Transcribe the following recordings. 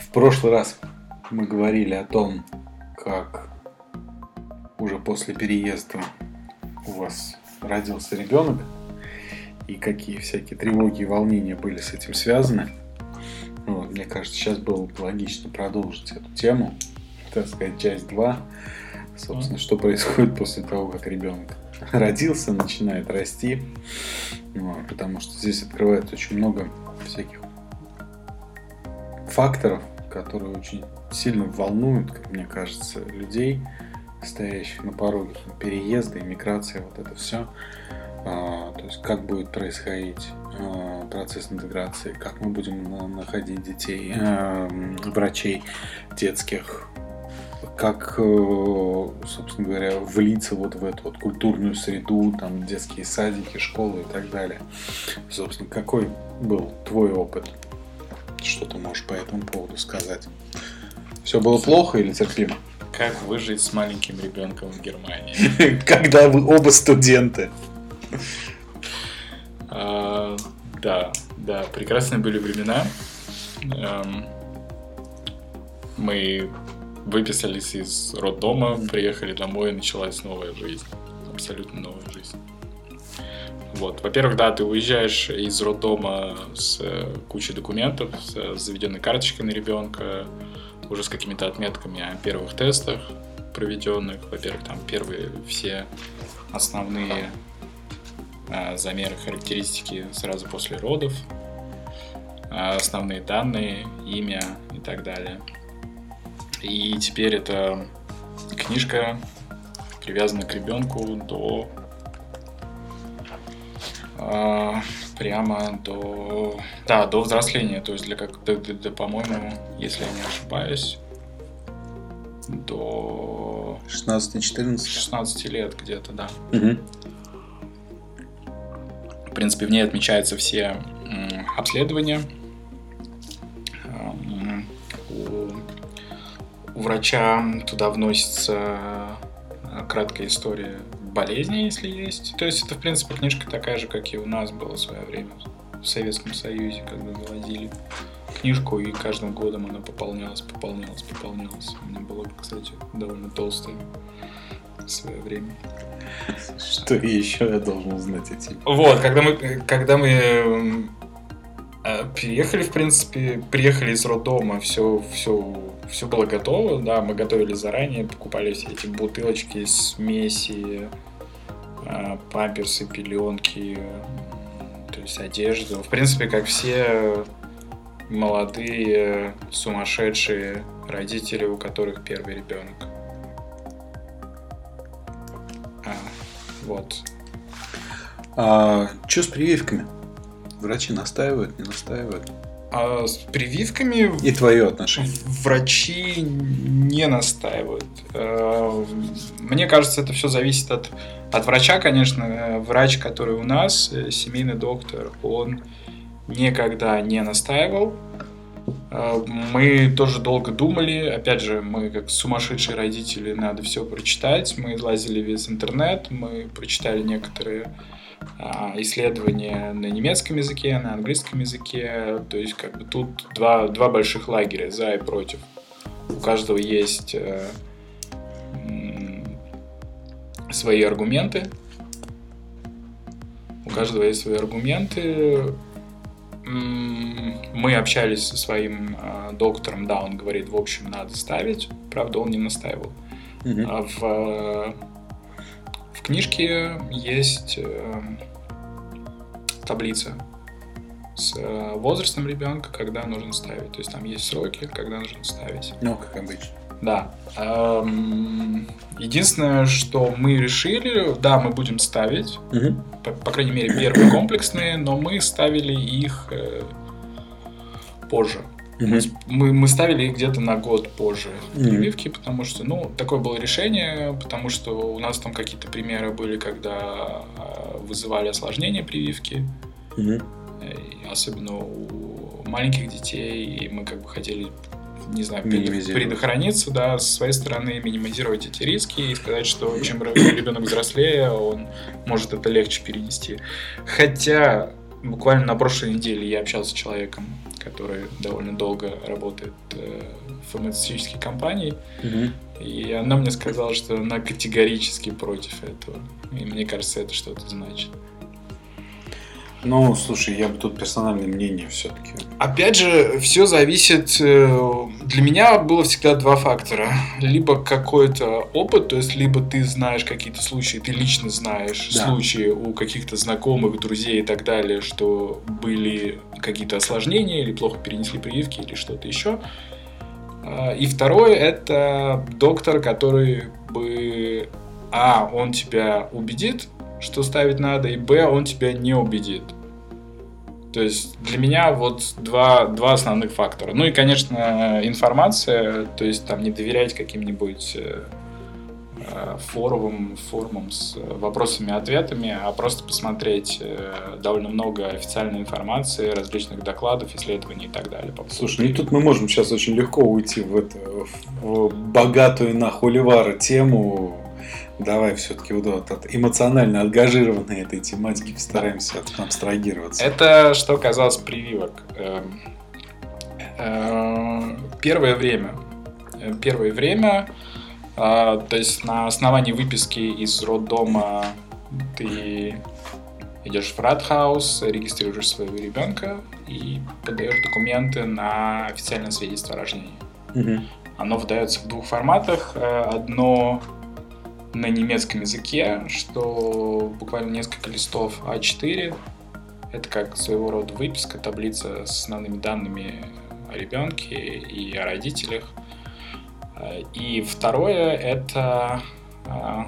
В прошлый раз мы говорили о том, как уже после переезда у вас родился ребенок и какие всякие тревоги и волнения были с этим связаны. Вот, мне кажется, сейчас было бы логично продолжить эту тему, так сказать, часть 2. Собственно, что происходит после того, как ребенок родился, начинает расти. Вот, потому что здесь открывается очень много всяких факторов, которые очень сильно волнуют, как мне кажется, людей, стоящих на пороге переезда, иммиграция, вот это все. А, то есть как будет происходить а, процесс интеграции, как мы будем находить детей, а, врачей детских, как, э, собственно говоря, влиться вот в эту вот культурную среду, там, детские садики, школы и так далее. Собственно, какой был твой опыт? Что ты можешь по этому поводу сказать? Все было плохо или терпимо? Как выжить с маленьким ребенком в Германии? Когда вы оба студенты. А, да, да, прекрасные были времена. Эм, мы выписались из роддома, приехали домой, и началась новая жизнь. Абсолютно новая жизнь. Вот. Во-первых, да, ты уезжаешь из роддома с э, кучей документов, с заведенной карточкой на ребенка, уже с какими-то отметками о первых тестах проведенных. Во-первых, там первые все основные э, замеры характеристики сразу после родов, э, основные данные, имя и так далее. И теперь эта книжка привязана к ребенку до э, прямо до да до взросления то есть для как до, до, до по-моему если я не ошибаюсь до 16-14 16 лет где-то да. Угу. в принципе в ней отмечаются все обследования. У врача туда вносится э, краткая история болезни, если есть. То есть это, в принципе, книжка такая же, как и у нас было в свое время в Советском Союзе, когда заводили книжку, и каждым годом она пополнялась, пополнялась, пополнялась. У меня была, кстати, довольно толстая в свое время. Что еще я должен узнать о тебе? Вот, когда мы, когда мы э, переехали, в принципе, приехали из роддома, все, все все было готово, да, мы готовили заранее, покупали все эти бутылочки, смеси, а, памперсы, пеленки, то есть одежду. В принципе, как все молодые, сумасшедшие родители, у которых первый ребенок. А, вот. А, что с прививками? Врачи настаивают, не настаивают? А с прививками... И твое отношение. Врачи не настаивают. Э, мне кажется, это все зависит от, от врача, конечно. Врач, который у нас, э, семейный доктор, он никогда не настаивал. Э, мы тоже долго думали. Опять же, мы как сумасшедшие родители, надо все прочитать. Мы лазили весь интернет, мы прочитали некоторые исследования на немецком языке, на английском языке. То есть как бы тут два, два больших лагеря, за и против. У каждого есть э, свои аргументы. У каждого есть свои аргументы. Мы общались со своим э, доктором, да, он говорит, в общем, надо ставить. Правда, он не настаивал. Угу. А в в книжке есть э, таблица с э, возрастом ребенка, когда нужно ставить. То есть там есть сроки, когда нужно ставить. Ну, как обычно. Да. Эм, единственное, что мы решили, да, мы будем ставить, угу. по, по крайней мере, первые комплексные, но мы ставили их э, позже. Mm-hmm. Мы, мы ставили их где-то на год позже mm-hmm. прививки, потому что, ну, такое было решение, потому что у нас там какие-то примеры были, когда а, вызывали осложнения прививки, mm-hmm. особенно у маленьких детей, и мы как бы хотели не знаю, предохраниться, да, с своей стороны минимизировать эти риски и сказать, что чем ребенок взрослее, он может это легче перенести. Хотя буквально на прошлой неделе я общался с человеком, который довольно долго работает э, в фармацевтической компании, Мгм. и она мне сказала, что она категорически против этого. И мне кажется, это что-то значит. Ну, слушай, я бы тут персональное мнение все-таки. Опять же, все зависит... э, Для меня было всегда два фактора. Либо какой-то опыт, то есть либо ты знаешь какие-то случаи, ты лично знаешь Да. случаи у каких-то знакомых, друзей и так далее, что были какие-то осложнения, или плохо перенесли прививки, или что-то еще. А, И второе, это доктор, который бы... А, он тебя убедит, что ставить надо, и Б, он тебя не убедит. То есть для меня вот два, два основных фактора. Ну и, конечно, информация, то есть там не доверять каким-нибудь э, э, форумам, форумам с вопросами и ответами, а просто посмотреть э, довольно много официальной информации, различных докладов, исследований и так далее. Слушай, ну тут мы можем сейчас очень легко уйти в, это, в богатую на холивара тему. Давай все-таки вот, от эмоционально ангажированной этой тематики постараемся от- абстрагироваться. Это что касалось прививок. Эм, э, Первое время. Э, Первое время, а, то есть на основании выписки из роддома ты идешь в Радхаус, регистрируешь своего ребенка и подаешь документы на официальное свидетельство о рождении. Мгм. Оно выдается в двух форматах. Э, Одно на немецком языке, что буквально несколько листов А4. Это как своего рода выписка, таблица с основными данными о ребенке и о родителях. И второе это а,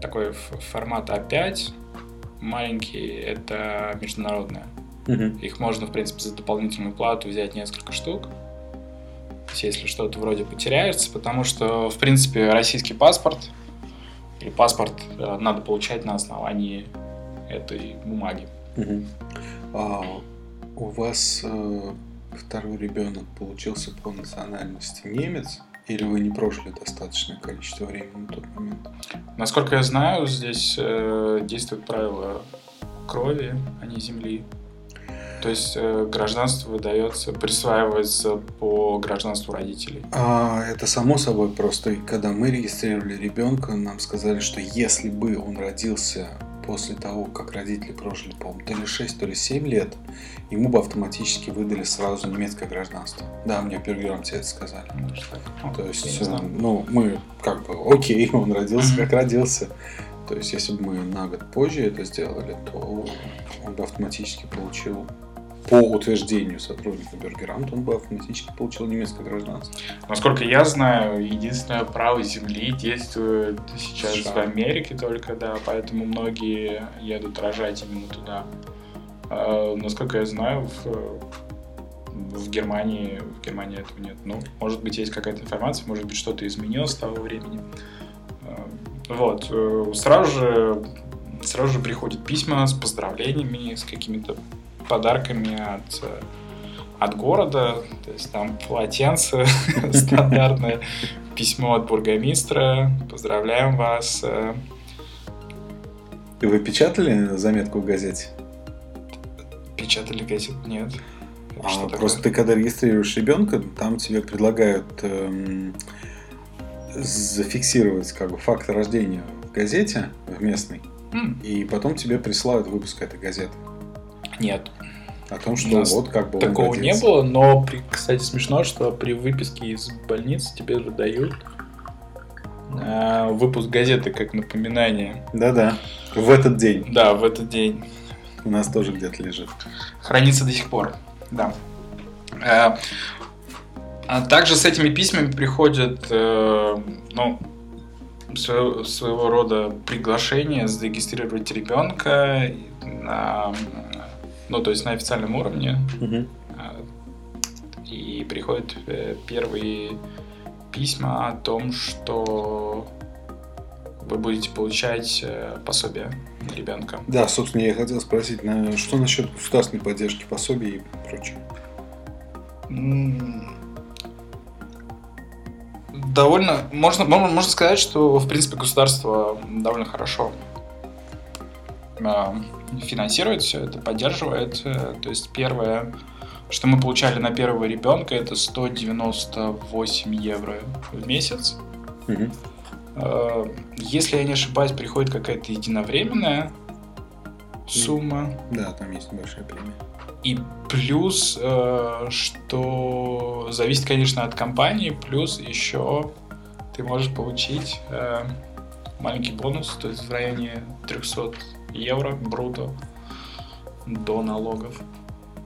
такой формат А5, маленький, это международное. Мгм. Их можно, в принципе, за дополнительную плату взять несколько штук. Если что-то вроде потеряется, потому что, в принципе, российский паспорт или паспорт э, надо получать на основании этой бумаги. Мгм. А у вас э, второй ребенок получился по национальности немец? Или вы не прожили достаточное количество времени на тот момент? Насколько я знаю, здесь э, действует правило крови, а не земли. То есть э, гражданство выдается, присваивается по гражданству родителей. А, это само собой просто, когда мы регистрировали ребенка, нам сказали, что если бы он родился после того, как родители прожили, по-моему, то ли 6, то ли 7 лет, ему бы автоматически выдали сразу немецкое гражданство. Да, мне в Бергерамте это сказали. Ну. Ну, То есть, э, ну, мы как бы, окей, он родился, как родился. То есть, если бы мы на год позже это сделали, то он бы автоматически получил, по утверждению сотрудника Бергерамта, он бы автоматически получил немецкое гражданство. Насколько я знаю, единственное право земли действует сейчас США. в Америке только, да, поэтому многие едут рожать именно туда. А, насколько я знаю, в, в Германии в Германии этого нет. Ну, может быть, есть какая-то информация, может быть, что-то изменилось с того времени. А, Вот. э, Сразу же, сразу же приходят письма с поздравлениями, с какими-то подарками от, от города. То есть там полотенце стандартное, письмо от бургомистра. Поздравляем вас. И вы печатали заметку в газете? Печатали газет? Нет. А, что такое? просто ты когда регистрируешь ребенка, там тебе предлагают эм, зафиксировать как бы факт рождения в газете, в местной, М, и потом тебе присылают выпуск этой газеты. Нет, О том, что вот как бы такого не было, но, при- кстати, смешно, что при выписке из больницы тебе выдают э, выпуск газеты как напоминание. Да-да. В этот день Да, в этот день. у нас тоже где-то лежит. Хранится до сих пор, да. Э, а также с этими письмами приходят, э, ну, своего, своего рода приглашение зарегистрировать ребенка на, ну, то есть на официальном уровне. А, И приходят э, первые письма о том, что вы будете получать э, пособие на ребенка. Да, собственно, я хотел спросить, на- что насчет государственной поддержки пособий и прочее? М, Довольно, можно, можно, сказать, что, в принципе, государство довольно хорошо финансирует все это, поддерживает. Э, то есть первое, что мы получали на первого ребенка, это 198 евро в месяц. Угу. Если я не ошибаюсь, приходит какая-то единовременная сумма. Да, там есть большая премия. И плюс, э, что зависит, конечно, от компании, плюс еще ты можешь получить маленький бонус, то есть в районе 300 евро бруто до налогов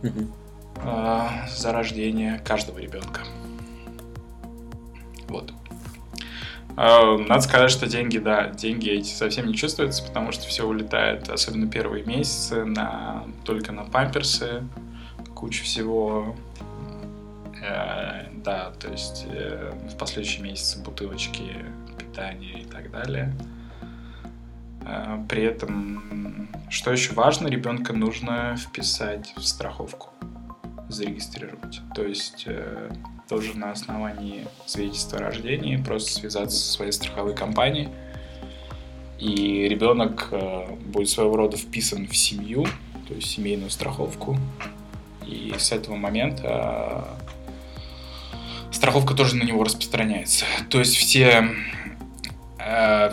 Угу. за рождение каждого ребенка. Вот. А, надо сказать, что деньги, да, деньги эти совсем не чувствуются, потому что все улетает, особенно первые месяцы, на, только на памперсы, куча всего. Э, да, то есть э, в последующие месяцы бутылочки питания и так далее. Э, при этом, что еще важно, ребенка нужно вписать в страховку, зарегистрировать. То есть э, тоже на основании свидетельства о рождении просто связаться со своей страховой компанией. И ребенок э, будет своего рода вписан в семью, то есть семейную страховку. И с этого момента страховка тоже на него распространяется. То есть все Э,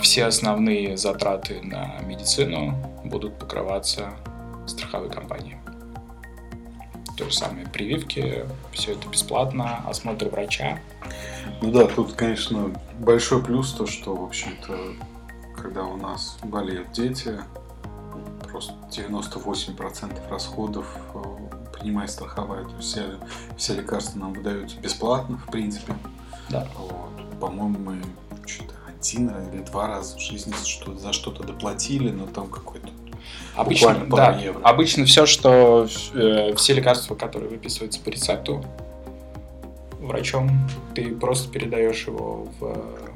все основные затраты на медицину будут покрываться страховой компанией. То же самое прививки, все это бесплатно, осмотр врача. Ну да, тут, конечно, большой плюс то, что, в общем-то, когда у нас болеют дети, просто 98% расходов э, принимает страховая. То есть все, все лекарства нам выдаются бесплатно, в принципе. Да. Вот. По-моему, мы один или два раза в жизни за что-то доплатили, но там какой-то Обычно, да, евро. обычно все, что э, все лекарства, которые выписываются по рецепту врачом, ты просто передаешь его в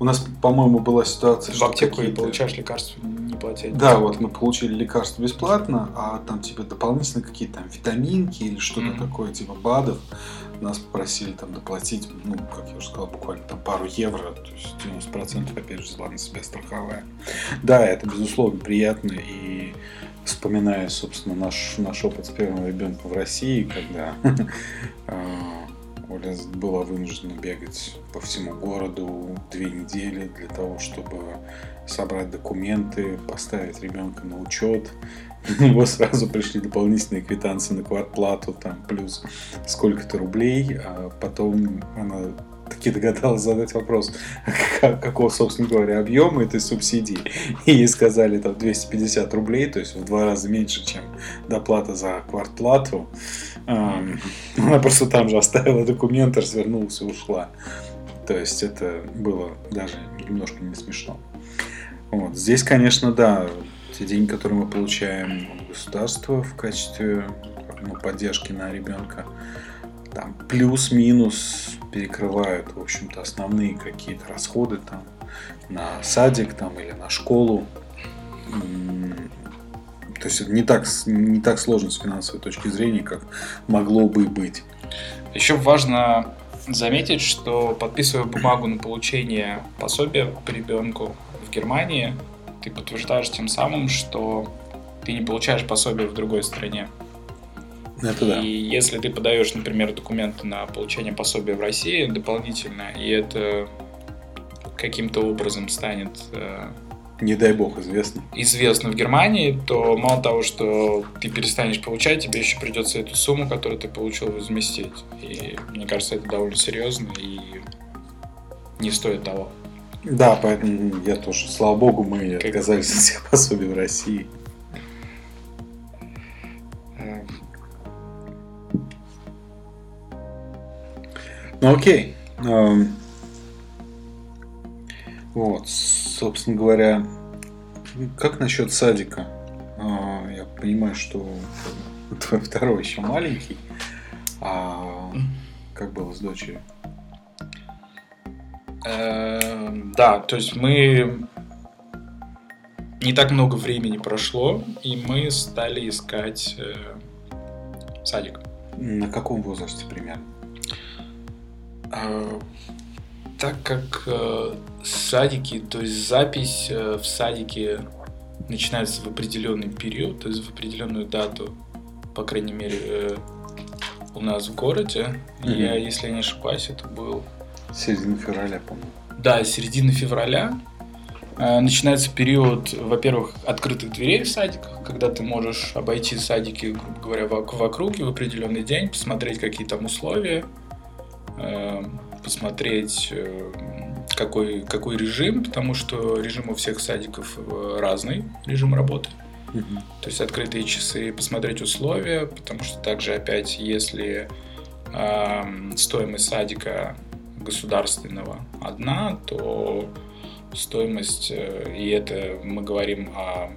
у нас, по-моему, была ситуация, в что аптеку и получаешь лекарства не платя. Да, вот мы получили лекарство бесплатно, а там тебе дополнительно какие-то там витаминки или что-то mm-hmm. такое, типа БАДов нас попросили там доплатить, ну, как я уже сказал, буквально там пару евро, то есть 90% опять же взяла на себя страховая. Да, это безусловно приятно и вспоминая, собственно, наш, наш опыт с первым ребенком в России, когда а, Оля была вынуждена бегать по всему городу две недели для того, чтобы собрать документы, поставить ребенка на учет, у него сразу пришли дополнительные квитанции на квартплату, там плюс сколько-то рублей, а потом она таки догадалась задать вопрос, какого, собственно говоря, объема этой субсидии. И ей сказали там 250 рублей, то есть в два раза меньше, чем доплата за квартплату. Она просто там же оставила документы, развернулась и ушла. То есть это было даже немножко не смешно. Вот. Здесь, конечно, да, те деньги, которые мы получаем от государства в качестве ну, поддержки на ребенка, там плюс-минус перекрывают, в общем-то, основные какие-то расходы там на садик там или на школу. То есть это не так, не так сложно с финансовой точки зрения, как могло бы быть. Еще важно заметить, что подписывая бумагу на получение пособия по ребенку в Германии, ты подтверждаешь тем самым, что ты не получаешь пособие в другой стране. Это да. И если ты подаешь, например, документы на получение пособия в России дополнительно, и это каким-то образом станет э, не дай бог, известно. Известно в Германии, то мало того, что ты перестанешь получать, тебе еще придется эту сумму, которую ты получил, возместить. И мне кажется, это довольно серьезно и не стоит того. Да, поэтому я тоже, слава богу, мы как... отказались от всех пособий в России. Ну окей. Эм, вот, собственно говоря, как насчет садика? А, я понимаю, что твой второй еще маленький. А как было с дочерью? Эм, да, то есть мы не так много времени прошло, и мы стали искать э, садик. На каком возрасте примерно? Э, так как э, садики, то есть запись в садике начинается в определенный период, то есть в определенную дату, по крайней мере, у нас в городе. Mm-hmm. Я, если я не ошибаюсь, это был... Середина февраля, по-моему. Да, середина февраля. Э, начинается период, во-первых, открытых дверей в садиках, когда ты можешь обойти садики, грубо говоря, в округе в определенный день, посмотреть, какие там условия, э, посмотреть, э, какой, какой режим, потому что режим у всех садиков разный, режим работы. Угу. То есть открытые часы, посмотреть условия, потому что также опять, если э, стоимость садика государственного одна, то стоимость, э, и это мы говорим о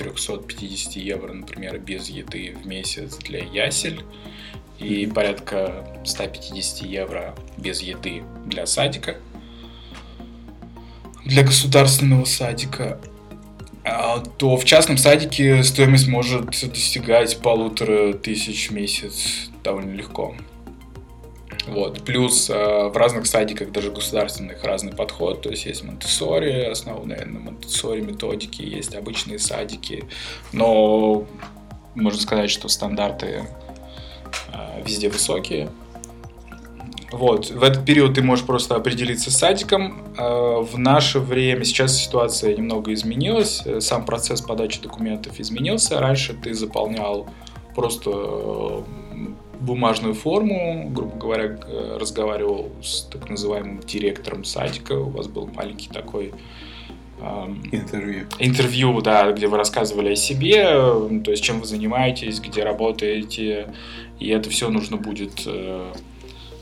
350 евро, например, без еды в месяц для ясель и порядка 150 евро без еды для садика, для государственного садика, а, то в частном садике стоимость может достигать полутора тысяч в месяц довольно легко. Вот. Плюс э, в разных садиках, даже государственных, разный подход. То есть есть Монтессори, основанные на Монтессори методики, есть обычные садики. Но можно сказать, что стандарты э, везде высокие. Вот. В этот период ты можешь просто определиться с садиком. Э, в наше время сейчас ситуация немного изменилась. Сам процесс подачи документов изменился. Раньше ты заполнял просто бумажную форму, грубо говоря, разговаривал с так называемым директором садика, у вас был маленький такой Интервью. Интервью, да, где вы рассказывали о себе, то есть чем вы занимаетесь, где работаете, и это все нужно будет э,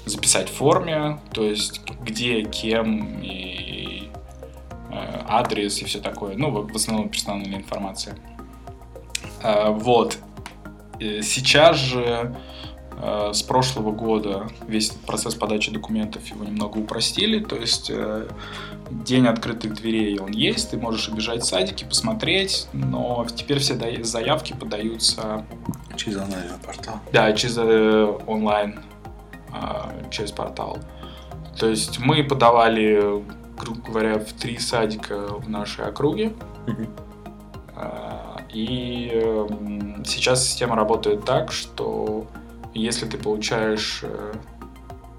записать в форме, то есть где, кем и э, адрес и все такое, ну, в основном персональная информация. Э, вот. Сейчас же Э, с прошлого года весь процесс подачи документов его немного упростили, то есть э, день открытых дверей он есть, ты можешь обижать садики, посмотреть, но теперь все заявки подаются... Через онлайн-портал? Да, через э, онлайн, через портал. То есть мы подавали, грубо говоря, в три садика в нашей округе. И сейчас система работает так, что если ты получаешь э,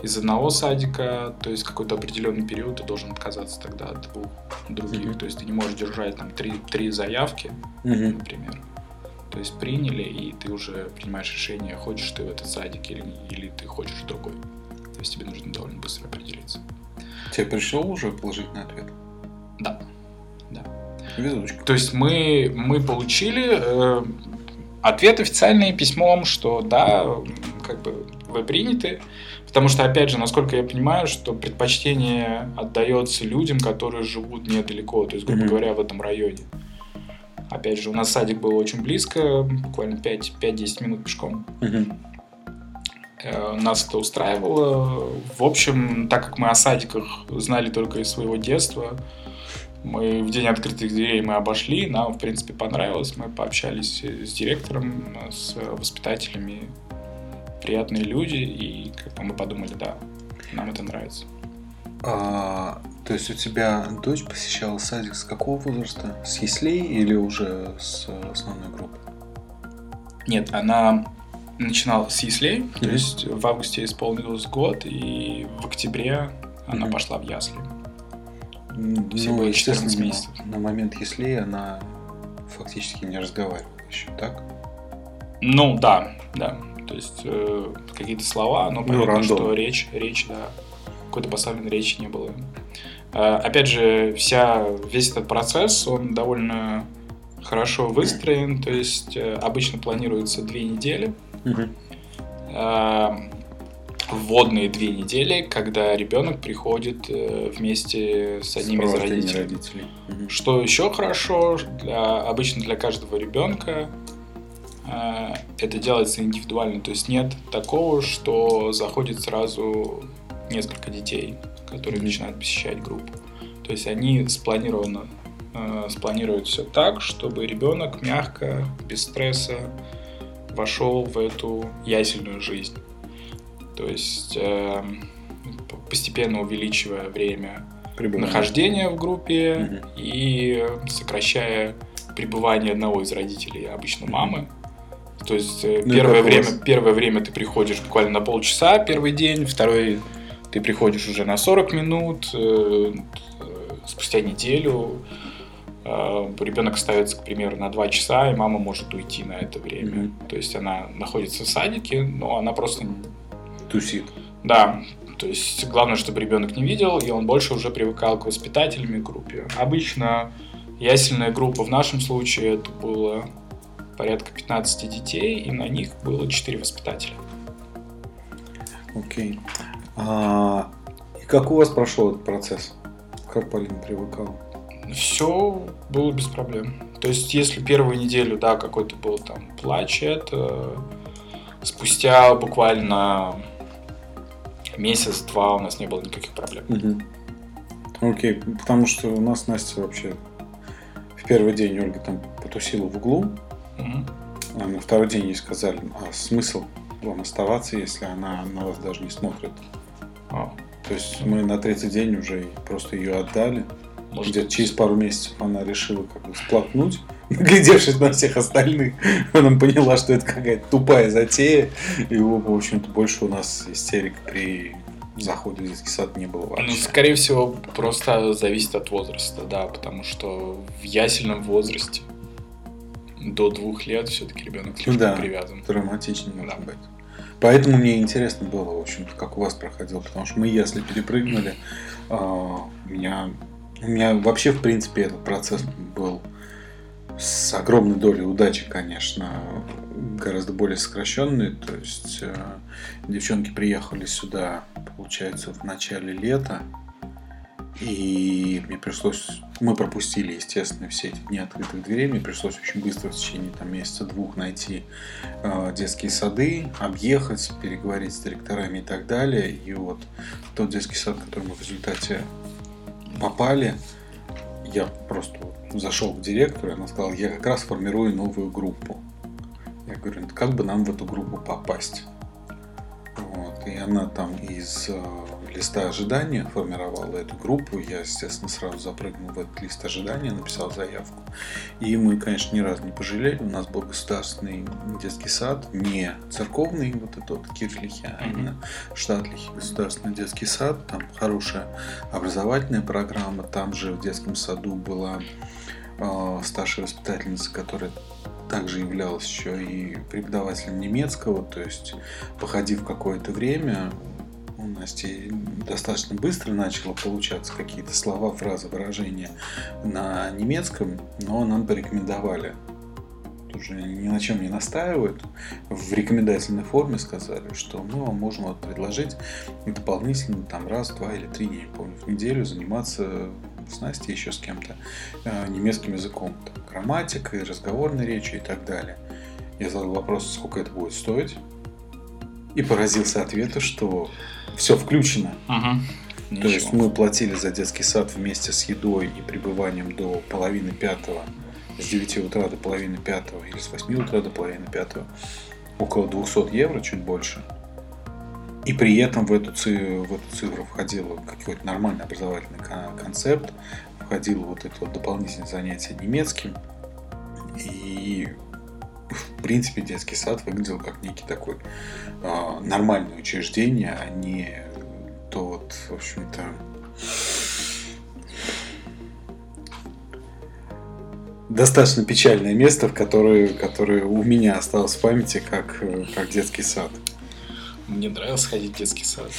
из одного садика, то есть какой-то определенный период ты должен отказаться тогда от двух других. Mm-hmm. То есть ты не можешь держать там три, три заявки, mm-hmm. например. То есть приняли, и ты уже принимаешь решение, хочешь ты в этот садик или, или ты хочешь другой. То есть тебе нужно довольно быстро определиться. Тебе пришел уже положительный ответ? Да. Да. Везучка. То есть мы, мы получили э, ответ официальный письмом, что да, как бы вы приняты. Потому что, опять же, насколько я понимаю, что предпочтение отдается людям, которые живут недалеко, то есть, грубо mm-hmm. говоря, в этом районе. Опять же, у нас садик был очень близко, буквально 5-10 минут пешком. Mm-hmm. Нас это устраивало. В общем, так как мы о садиках знали только из своего детства, мы в день открытых дверей мы обошли, нам, в принципе, понравилось. Мы пообщались с директором, с воспитателями. Приятные люди, и как бы мы подумали, да, нам это нравится. А, то есть у тебя дочь посещала садик с какого возраста? С яслей или уже с основной группы? Нет, она начинала с яслей, mm-hmm. то есть в августе исполнилось год, и в октябре она mm-hmm. пошла в ясли. Ну, 14 месяцев. На, на момент если она фактически не разговаривала еще, так? Ну, да, да. То есть э, какие-то слова, но ну, понятно, что речь, речь, да, какой-то поставленной речи не было. Э, опять же, вся, весь этот процесс, он довольно хорошо выстроен, то есть э, обычно планируется две недели. Угу. Э, вводные две недели, когда ребенок приходит э, вместе с одним из родителей. родителей. Угу. Что еще хорошо, для, обычно для каждого ребенка э, это делается индивидуально. То есть нет такого, что заходит сразу несколько детей, которые начинают посещать группу. То есть они спланированы, э, спланируют все так, чтобы ребенок мягко, без стресса вошел в эту ясельную жизнь. То есть э, постепенно увеличивая время Пребывание. нахождение в группе Мгм. и сокращая пребывание одного из родителей, обычно мамы. То есть э, Ну первое время, вас? первое время ты приходишь буквально на полчаса первый день, второй ты приходишь уже на 40 минут, э, э, спустя неделю э, ребенок ставится, к примеру, на 2 часа, и мама может уйти на это время. Мгм. То есть она находится в садике, но она просто Тусит. да, то есть главное, чтобы ребенок не видел, и он больше уже привыкал к воспитателям и группе. Обычно ясельная группа в нашем случае это было порядка 15 детей, и на них было 4 воспитателя. Окей. А, и как у вас прошел этот процесс? Как Полина привыкала? Все было без проблем. То есть, если первую неделю, да, какой-то был там плач, это спустя буквально месяц-два у нас не было никаких проблем. Мгм. Окей, потому что у нас Настя вообще в первый день Ольга там потусила в углу, Мгм. а на второй день ей сказали, а смысл вам оставаться, если она на вас даже не смотрит. А, То есть мы на третий день уже просто ее отдали. Может, Где-то через пару месяцев она решила как бы сплакнуть, наглядевшись на всех остальных. Она поняла, что это какая-то тупая затея. И, в общем-то, больше у нас истерик при заходе в детский сад не было Ну, вообще. скорее всего, просто зависит от возраста, да, потому что в ясельном возрасте до двух лет все-таки ребенок слишком Да. привязан. Травматично может Да. быть. Поэтому мне интересно было, в общем-то, как у вас проходило, потому что мы, если перепрыгнули, а, у меня, у меня вообще, в принципе, этот процесс был с огромной долей удачи, конечно, гораздо более сокращенный. То есть э, девчонки приехали сюда, получается, в начале лета, и мне пришлось, мы пропустили, естественно, все эти дни открытых дверей, мне пришлось очень быстро в течение там, месяца-двух найти э, детские сады, объехать, переговорить с директорами и так далее. И вот тот детский сад, который мы в результате попали, я просто зашел к директору, и она сказала, я как раз формирую новую группу. Я говорю, «Ну, как бы нам в эту группу попасть? Вот. И она там из э, листа ожидания формировала эту группу. Я, естественно, сразу запрыгнул в этот лист ожидания, написал заявку. И мы, конечно, ни разу не пожалели. У нас был государственный детский сад, не церковный, вот этот вот Кирхлихи, а именно штатлихи, государственный детский сад. Там хорошая образовательная программа. Там же в детском саду была э, старшая воспитательница, которая также являлась еще и преподавателем немецкого, то есть походив какое-то время, у Насти достаточно быстро начало получаться какие-то слова, фразы, выражения на немецком, но нам порекомендовали уже ни на чем не настаивают, в рекомендательной форме сказали, что мы вам можем вот предложить дополнительно там раз, два или три, я не помню, в неделю заниматься с Настей еще с кем-то э, немецким языком, там, грамматикой, разговорной речью и так далее. Я задал вопрос, сколько это будет стоить, и поразился ответу, что все включено. Мгм. То есть мы платили за детский сад вместе с едой и пребыванием до половины пятого, с 9 утра до половины пятого или с 8 утра до половины пятого, около 200 евро, чуть больше. И при этом в эту, ци- в эту цифру входил какой-то нормальный образовательный кон- концепт, входило вот это вот дополнительное занятие немецким. И в принципе детский сад выглядел как некий такой а, нормальное учреждение, а не то вот, в общем-то, достаточно печальное место, в которое, которое у меня осталось в памяти как, э, как детский сад. Мне нравилось ходить в детский сад.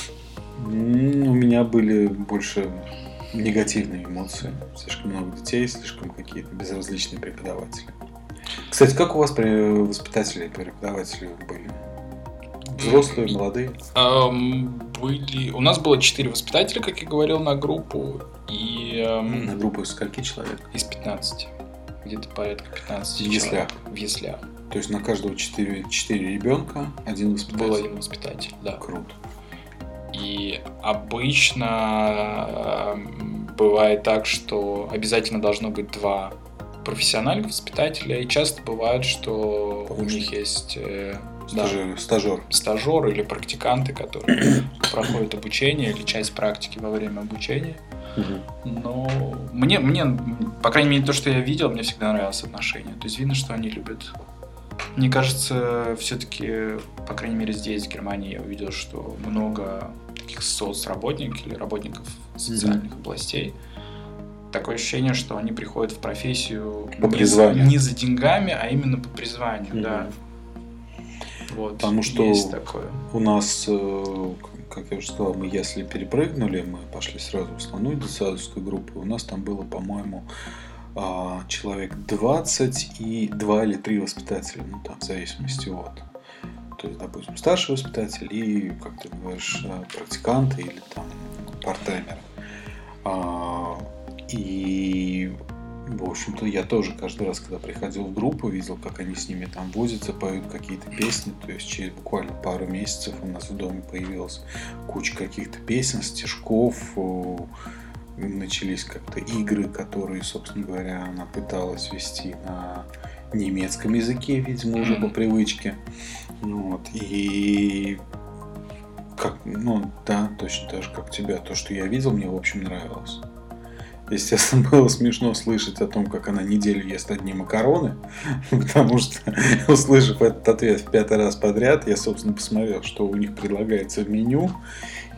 У меня были больше негативные эмоции. Слишком много детей, слишком какие-то безразличные преподаватели. Кстати, как у вас воспитатели и преподаватели были? Взрослые, молодые? Были... У нас было 4 воспитателя, как я говорил, на группу. И На группу из скольки человек? из 15. Где-то порядка 15 В яслях. человек. В яслях. То есть на каждого 4, 4 ребенка, один воспитатель. Был один воспитатель, да. Круто. И обычно бывает так, что обязательно должно быть два профессиональных воспитателя, и часто бывает, что у Помощник. них есть э, да, Стажер. стажер. или практиканты, которые проходят обучение или часть практики во время обучения. Но мне, мне, по крайней мере, то, что я видел, мне всегда нравилось отношение. То есть видно, что они любят. Мне кажется, все-таки, по крайней мере, здесь, в Германии, я увидел, что много таких соцработников или работников социальных mm-hmm. областей. Такое ощущение, что они приходят в профессию по не, за, не за деньгами, а именно по призванию, mm-hmm. да. Вот, Потому что такое. у нас, э, как я уже сказал, мы если перепрыгнули, мы пошли сразу в основную детсадовскую группу, у нас там было, по-моему, а, человек 20 и 2 или 3 воспитателя, ну там в зависимости от. То есть, допустим, старший воспитатель и, как ты говоришь, э, практиканты или там партаймеры. И в общем-то, я тоже каждый раз, когда приходил в группу, видел, как они с ними там возятся, поют какие-то песни. То есть через буквально пару месяцев у нас в доме появилась куча каких-то песен, стишков, начались как-то игры, которые, собственно говоря, она пыталась вести на немецком языке, видимо, уже по привычке. Вот. И как, ну да, точно так же, как тебя. То, что я видел, мне, в общем, нравилось. Естественно, было смешно слышать о том, как она неделю ест одни макароны, потому что, услышав этот ответ в пятый раз подряд, я, собственно, посмотрел, что у них предлагается в меню,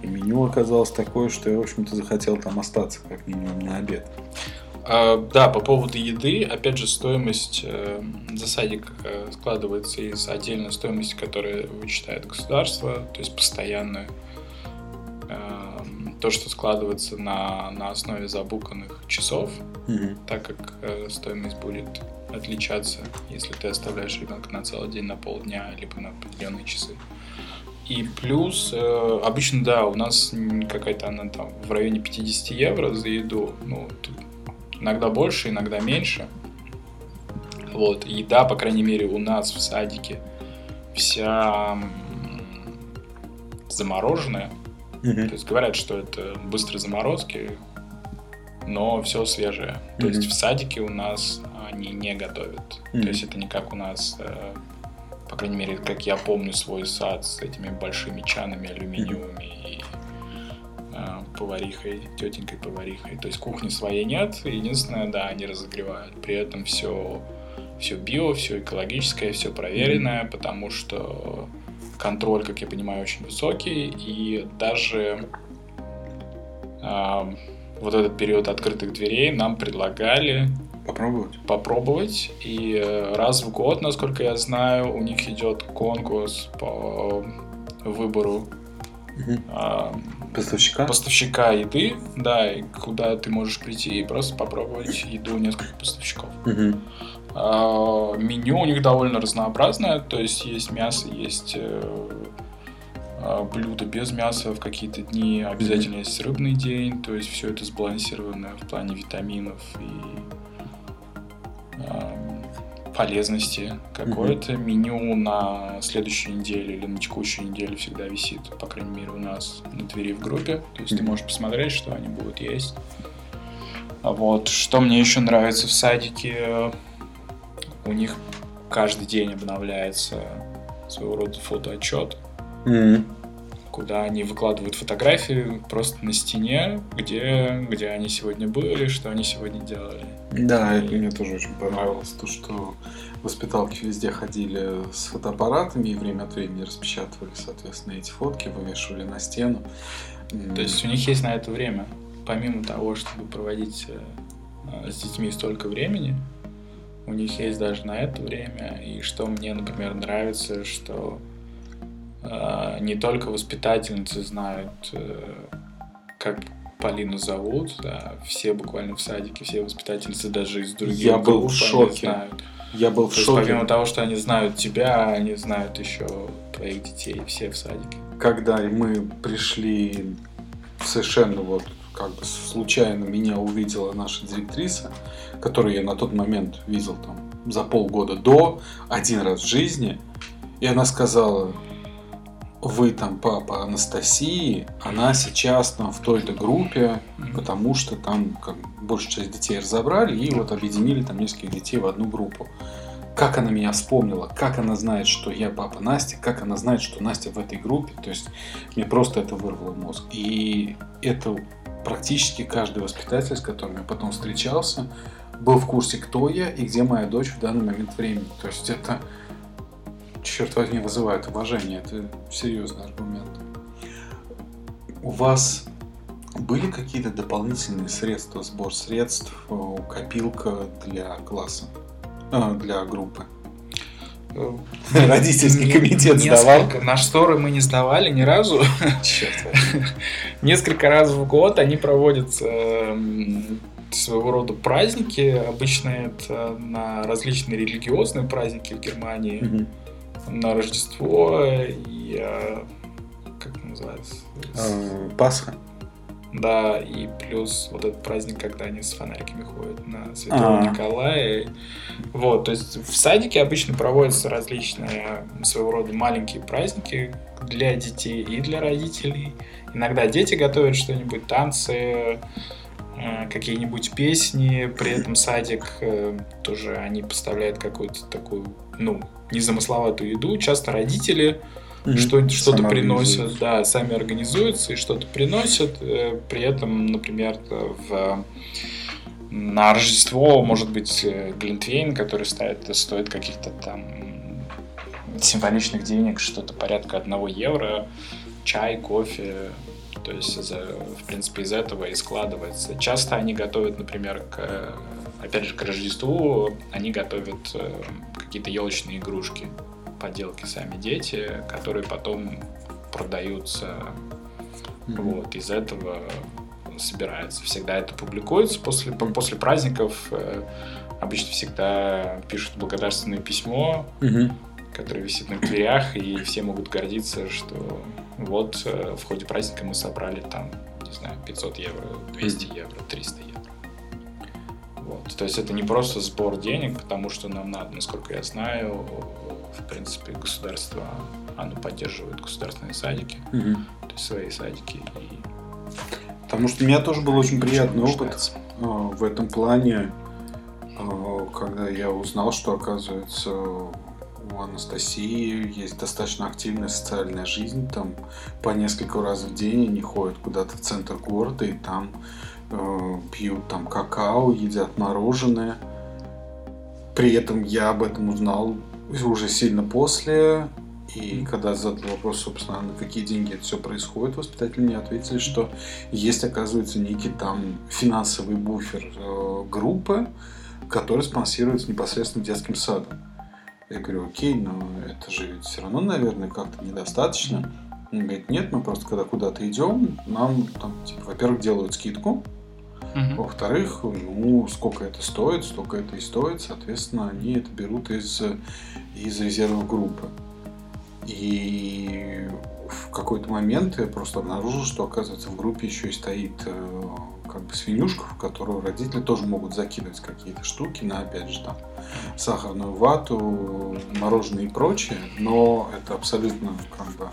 и меню оказалось такое, что я, в общем-то, захотел там остаться как минимум на обед. А, да, по поводу еды, опять же, стоимость э, за садик э, складывается из отдельной стоимости, которую вычитает государство, то есть постоянная то, что складывается на, на основе забуканных часов, mm-hmm. так как э, стоимость будет отличаться, если ты оставляешь ребенка на целый день, на полдня, либо на определенные часы. И плюс, э, обычно, да, у нас какая-то она там в районе 50 евро за еду. Ну, иногда больше, иногда меньше. Вот. Еда, по крайней мере, у нас в садике вся замороженная. Угу. То есть говорят, что это быстрые заморозки, но все свежее. То есть в садике у нас они не готовят. То есть это не как у нас, э, по крайней мере, как я помню свой сад с этими большими чанами алюминиевыми и э, поварихой, тетенькой поварихой. То есть кухни своей нет. Единственное, да, они разогревают. При этом все все био, все экологическое, все проверенное, потому что контроль, как я понимаю, очень высокий, и даже э, вот этот период открытых дверей нам предлагали попробовать. Попробовать. И э, раз в год, насколько я знаю, у них идет конкурс по выбору угу. э, поставщика. поставщика еды, да, и куда ты можешь прийти и просто попробовать еду нескольких поставщиков. Угу. А, меню у них довольно разнообразное, то есть есть мясо, есть э, а, блюда без мяса в какие-то дни, обязательно есть рыбный день, то есть все это сбалансировано в плане витаминов и полезности. Какое-то меню на следующую неделю или на текущую неделю всегда висит, по крайней мере, у нас на двери в группе. То есть ты можешь посмотреть, что они будут есть. Вот, что мне еще нравится в садике, у них каждый день обновляется своего рода фотоотчет, mm-hmm. куда они выкладывают фотографии просто на стене, где, где они сегодня были, что они сегодня делали. Да, и... это мне тоже очень понравилось, то, что воспиталки везде ходили с фотоаппаратами и время от времени распечатывали, соответственно, эти фотки, вывешивали на стену. То есть у них есть на это время. Помимо того, чтобы проводить э, с детьми столько времени, у них есть даже на это время. И что мне, например, нравится, что э, не только воспитательницы знают, э, как Полину зовут, да, все буквально в садике, все воспитательницы даже из других Я был в шоке. знают. Я был в шоке. помимо того, что они знают тебя, они знают еще твоих детей, все в садике. Когда мы пришли совершенно вот как бы случайно меня увидела наша директриса, которую я на тот момент видел там за полгода до, один раз в жизни, и она сказала, вы там папа Анастасии, она сейчас там в той-то группе, потому что там как, большую часть детей разобрали и вот объединили там нескольких детей в одну группу. Как она меня вспомнила, как она знает, что я папа Насти, как она знает, что Настя в этой группе. То есть мне просто это вырвало мозг. И это практически каждый воспитатель, с которым я потом встречался, был в курсе, кто я и где моя дочь в данный момент времени. То есть это, черт возьми, вызывает уважение. Это серьезный аргумент. У вас были какие-то дополнительные средства, сбор средств, копилка для класса, а, для группы? Э, Родительский комитет сдавал. На шторы мы не сдавали ни разу. Несколько раз в год они проводят своего рода праздники. Обычно это на различные религиозные праздники в Германии. На Рождество и э, как называется? Э, Пасха. Да, и плюс вот этот праздник, когда они с фонариками ходят на Святого А-а-а. Николая. Вот, то есть в садике обычно проводятся различные своего рода маленькие праздники для детей и для родителей. Иногда дети готовят что-нибудь, танцы, э, какие-нибудь песни, при этом садик э, тоже они поставляют какую-то такую, ну, незамысловатую еду. Часто родители mm-hmm. что, что-то приносят, да, сами организуются и что-то приносят. Э, при этом, например, в на Рождество, может быть, э, Глинтвейн, который стоит, стоит каких-то там символичных денег, что-то порядка одного евро, чай, кофе, то есть, в принципе, из этого и складывается. Часто они готовят, например, к, опять же, к Рождеству, они готовят э, какие-то елочные игрушки поделки сами дети, которые потом продаются. Mm-hmm. Вот, из этого собирается. Всегда это публикуется после, после праздников. Э, обычно всегда пишут благодарственное письмо, mm-hmm. которое висит на дверях, и все могут гордиться, что вот э, в ходе праздника мы собрали там, не знаю, 500 евро, 200 mm-hmm. евро, 300 евро. Вот. То есть это не просто сбор денег, потому что нам надо, насколько я знаю, в принципе, государство, оно поддерживает государственные садики, угу. то есть свои садики. И... Потому что у меня тоже был очень приятный опыт а, в этом плане, а, когда я узнал, что, оказывается, у Анастасии есть достаточно активная социальная жизнь, там по несколько раз в день они ходят куда-то в центр города и там э, пьют там какао, едят мороженое. При этом я об этом узнал уже сильно после, и когда задал вопрос, собственно, на какие деньги это все происходит, воспитатели мне ответили, что есть, оказывается, некий там финансовый буфер э, группы, который спонсируется непосредственно детским садом. Я говорю, окей, но это же ведь все равно, наверное, как-то недостаточно. Он говорит, нет, мы просто когда куда-то идем, нам там, типа, во-первых, делают скидку, Угу. Во-вторых, ну, сколько это стоит, столько это и стоит, соответственно, они это берут из, из резервов группы. И в какой-то момент я просто обнаружил, что, оказывается, в группе еще и стоит э, как бы свинюшка, в которую родители тоже могут закидывать какие-то штуки на, опять же, там, сахарную вату, мороженое и прочее, но это абсолютно как бы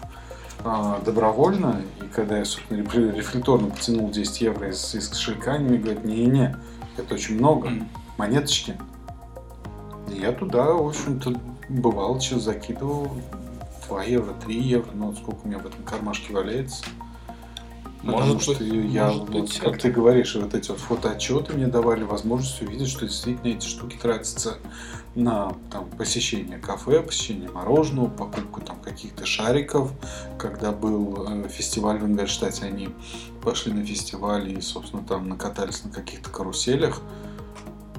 добровольно, и когда я, собственно, рефлекторно потянул 10 евро из, из кошелька, они мне говорят, не-не, это очень много, монеточки. И я туда, в общем-то, бывал, сейчас закидывал 2 евро, 3 евро, ну, сколько у меня в этом кармашке валяется. Потому может что я, может быть, как это... ты говоришь, вот эти вот фотоотчеты мне давали возможность увидеть, что действительно эти штуки тратятся на там, посещение кафе, посещение мороженого, покупку там каких-то шариков. Когда был э, фестиваль в Ингольштате, они пошли на фестиваль и, собственно, там накатались на каких-то каруселях.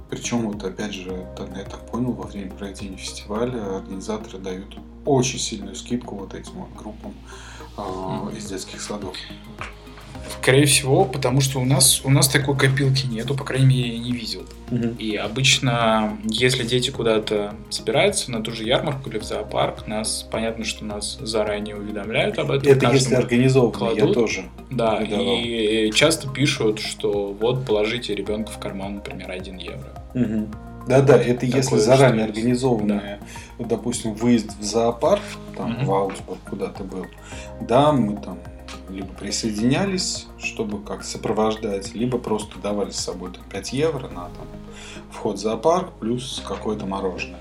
Причем, вот опять же, я так понял, во время проведения фестиваля организаторы дают очень сильную скидку вот этим вот группам э, из детских садов. Скорее всего, потому что у нас, у нас такой копилки нету, по крайней мере, я не видел. Угу. И обычно, если дети куда-то собираются на ту же ярмарку или в зоопарк, нас, понятно, что нас заранее уведомляют об этом. Это если организовано, кладут. я тоже. Да, выдавал. и часто пишут, что вот положите ребенка в карман, например, 1 евро. Угу. Да-да, это Такое если заранее организованное, да. допустим, выезд в зоопарк, там, угу. в Аусбург куда-то был, да, мы там либо присоединялись, чтобы как сопровождать, либо просто давали с собой там, 5 евро на там, вход в зоопарк плюс какое-то мороженое.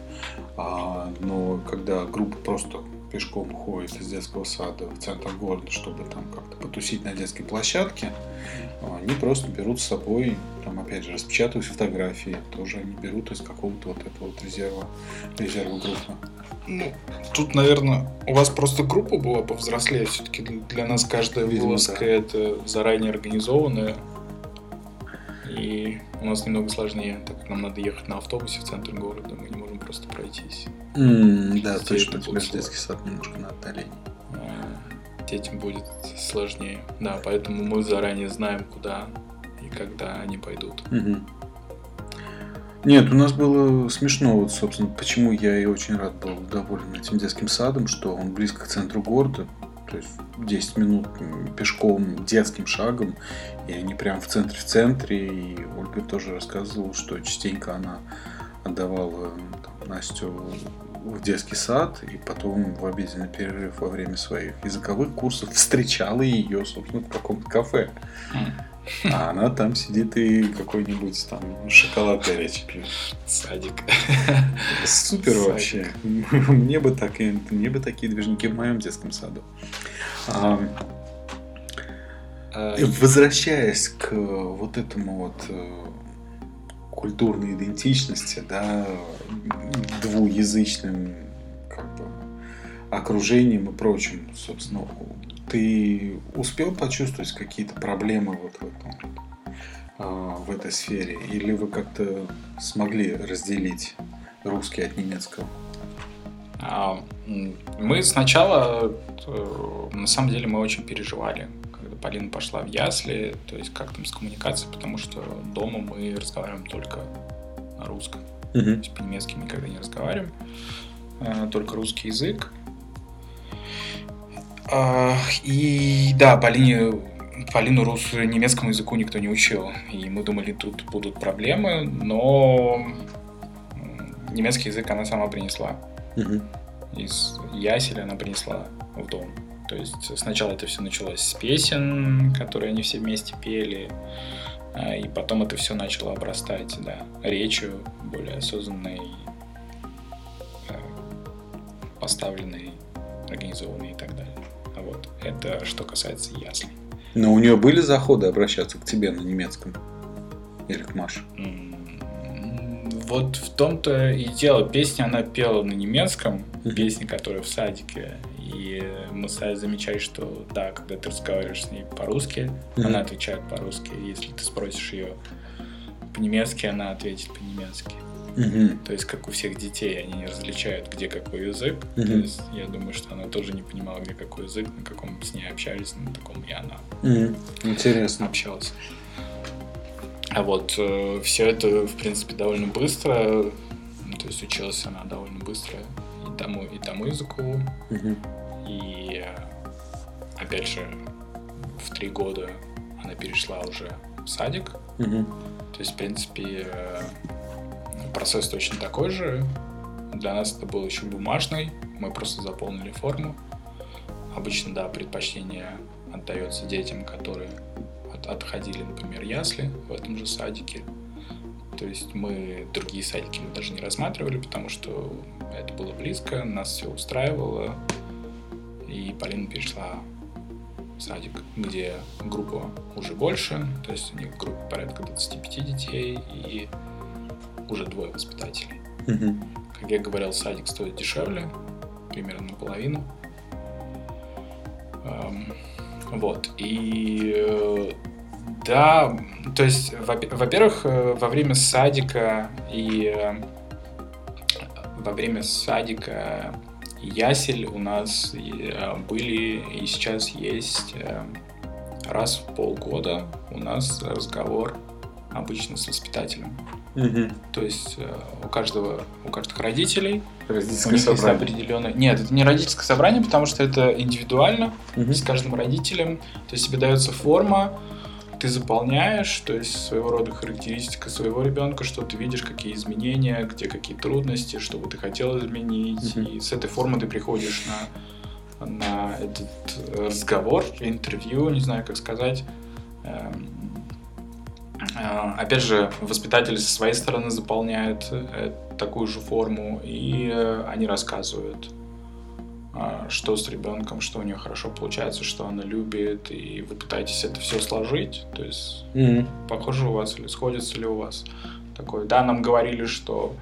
А, но когда группа просто пешком ходят из детского сада в центр города, чтобы там как-то потусить на детской площадке, они просто берут с собой, там опять же распечатывают фотографии, тоже они берут из какого-то вот этого вот резерва, резерва группы. Ну, тут, наверное, у вас просто группа была повзрослее. Все-таки для нас каждая Видимо, вылазка да. это заранее организованная. И у нас немного сложнее, так как нам надо ехать на автобусе в центр города, мы не можем просто пройтись. М, да, точно, у тебя детский сад немножко на отдалении. Детям будет сложнее. Да, поэтому мы заранее знаем, куда и когда они пойдут. Мгм. Нет, у нас было смешно, вот, собственно, почему я и очень рад был доволен этим детским садом, что он близко к центру города, то есть 10 минут пешком, детским шагом, и они прям в центре в центре, и Ольга тоже рассказывала, что частенько она отдавала там, Настю в детский сад, и потом в обеденный перерыв во время своих языковых курсов встречала ее, собственно, в каком-то кафе. А она там сидит и какой-нибудь там шоколад горячий пьет. Садик. Супер Садик. вообще. Мне бы, так, и- мне бы такие движники в моем детском саду. А, А, Возвращаясь к вот этому вот э, культурной идентичности, да, двуязычным как бы, окружением и прочим, собственно, ты успел почувствовать какие-то проблемы вот в этом, а, в этой сфере, или вы как-то смогли разделить русский от немецкого? А, Мы сначала, э, на самом деле, мы очень переживали, Полина пошла в ясли, то есть как там с коммуникацией, потому что дома мы разговариваем только на русском. То есть по-немецки никогда не разговариваем, э, только русский язык. А, И да, Полине, Полину рус, немецкому языку никто не учил. И мы думали, тут будут проблемы, но немецкий язык она сама принесла Мгм. из яселя она принесла в дом. То есть сначала это все началось с песен, которые они все вместе пели, а, и потом это все начало обрастать, да, речью более осознанной, э, поставленной, организованной и так далее. А вот это что касается яслей. Но у нее были заходы обращаться к тебе на немецком? Или к Маше? Вот в том-то и дело. Песни она пела на немецком, песни, которые в садике. И мы стали замечать, что да, когда ты разговариваешь с ней по-русски, Мгм. она отвечает по-русски. Если ты спросишь ее по-немецки, она ответит по-немецки. Мгм. То есть, как у всех детей, они не различают, где какой язык. То Мгм. есть, я думаю, что она тоже не понимала, где какой язык, на каком с ней общались, на таком и она Мгм. Интересно. общалась. А вот все это, в принципе, довольно быстро. Ну, То есть училась она довольно быстро и тому, и тому языку. Мгм. И опять же, в три года она перешла уже в садик. Мгм. То есть, в принципе, э, процесс точно такой же. Для нас это был еще бумажный. Мы просто заполнили форму. Обычно, да, предпочтение отдается детям, которые от- отходили, например, ясли в этом же садике. То есть мы другие садики мы даже не рассматривали, потому что это было близко, нас все устраивало. И Полина перешла в садик, где группа уже больше, то есть у них в группе порядка 25 детей и уже двое воспитателей. Как я говорил, садик стоит дешевле, примерно наполовину. Эм, Вот. И э, да, то есть, во- во-первых, э, во время садика и э, во время садика ясель у нас э, были и сейчас есть э, раз в полгода у нас разговор обычно с воспитателем. Мгм. То есть э, у каждого, у каждых родителей у Родительское них есть собрание. определенное... Нет, это не родительское собрание, потому что это индивидуально Мгм. с каждым родителем. То есть тебе дается форма, ты заполняешь, то есть своего рода характеристика своего ребенка, что ты видишь, какие изменения, где какие трудности, что бы ты хотел изменить. Мгм. И с этой формы ты приходишь на, на этот разговор, интервью, не знаю, как сказать. Эм, а, Опять же, воспитатели со своей стороны заполняют э, такую же форму, и э, они рассказывают что с ребенком, что у нее хорошо получается, что она любит, и вы пытаетесь это все сложить. То есть, Мгм. похоже у вас или сходится ли у вас такое. Да, нам говорили, что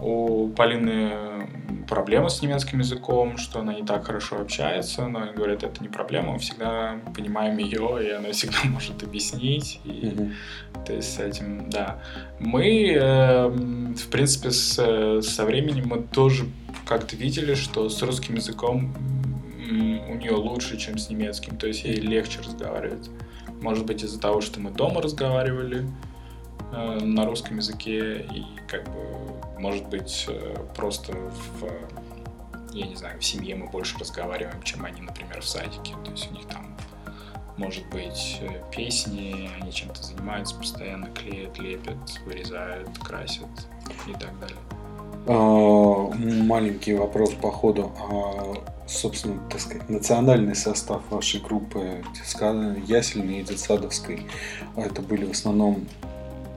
у Полины проблемы с немецким языком, что она не так хорошо общается, но они говорят, это не проблема, мы всегда понимаем ее, и она всегда может объяснить. И, Мгм. То есть с этим, да. Мы, эм, в принципе, с, э, со временем мы тоже как-то видели, что с русским языком у нее лучше, чем с немецким. То есть ей легче разговаривать. Может быть, из-за того, что мы дома разговаривали э, на русском языке, и как бы, может быть, э, просто в, я не знаю, в семье мы больше разговариваем, чем они, например, в садике. То есть у них там может быть, э, песни, они чем-то занимаются постоянно, клеят, лепят, вырезают, красят и так далее. А, Маленький вопрос по ходу. А, Собственно, так сказать, национальный состав вашей группы ясельной и детсадовской, это были в основном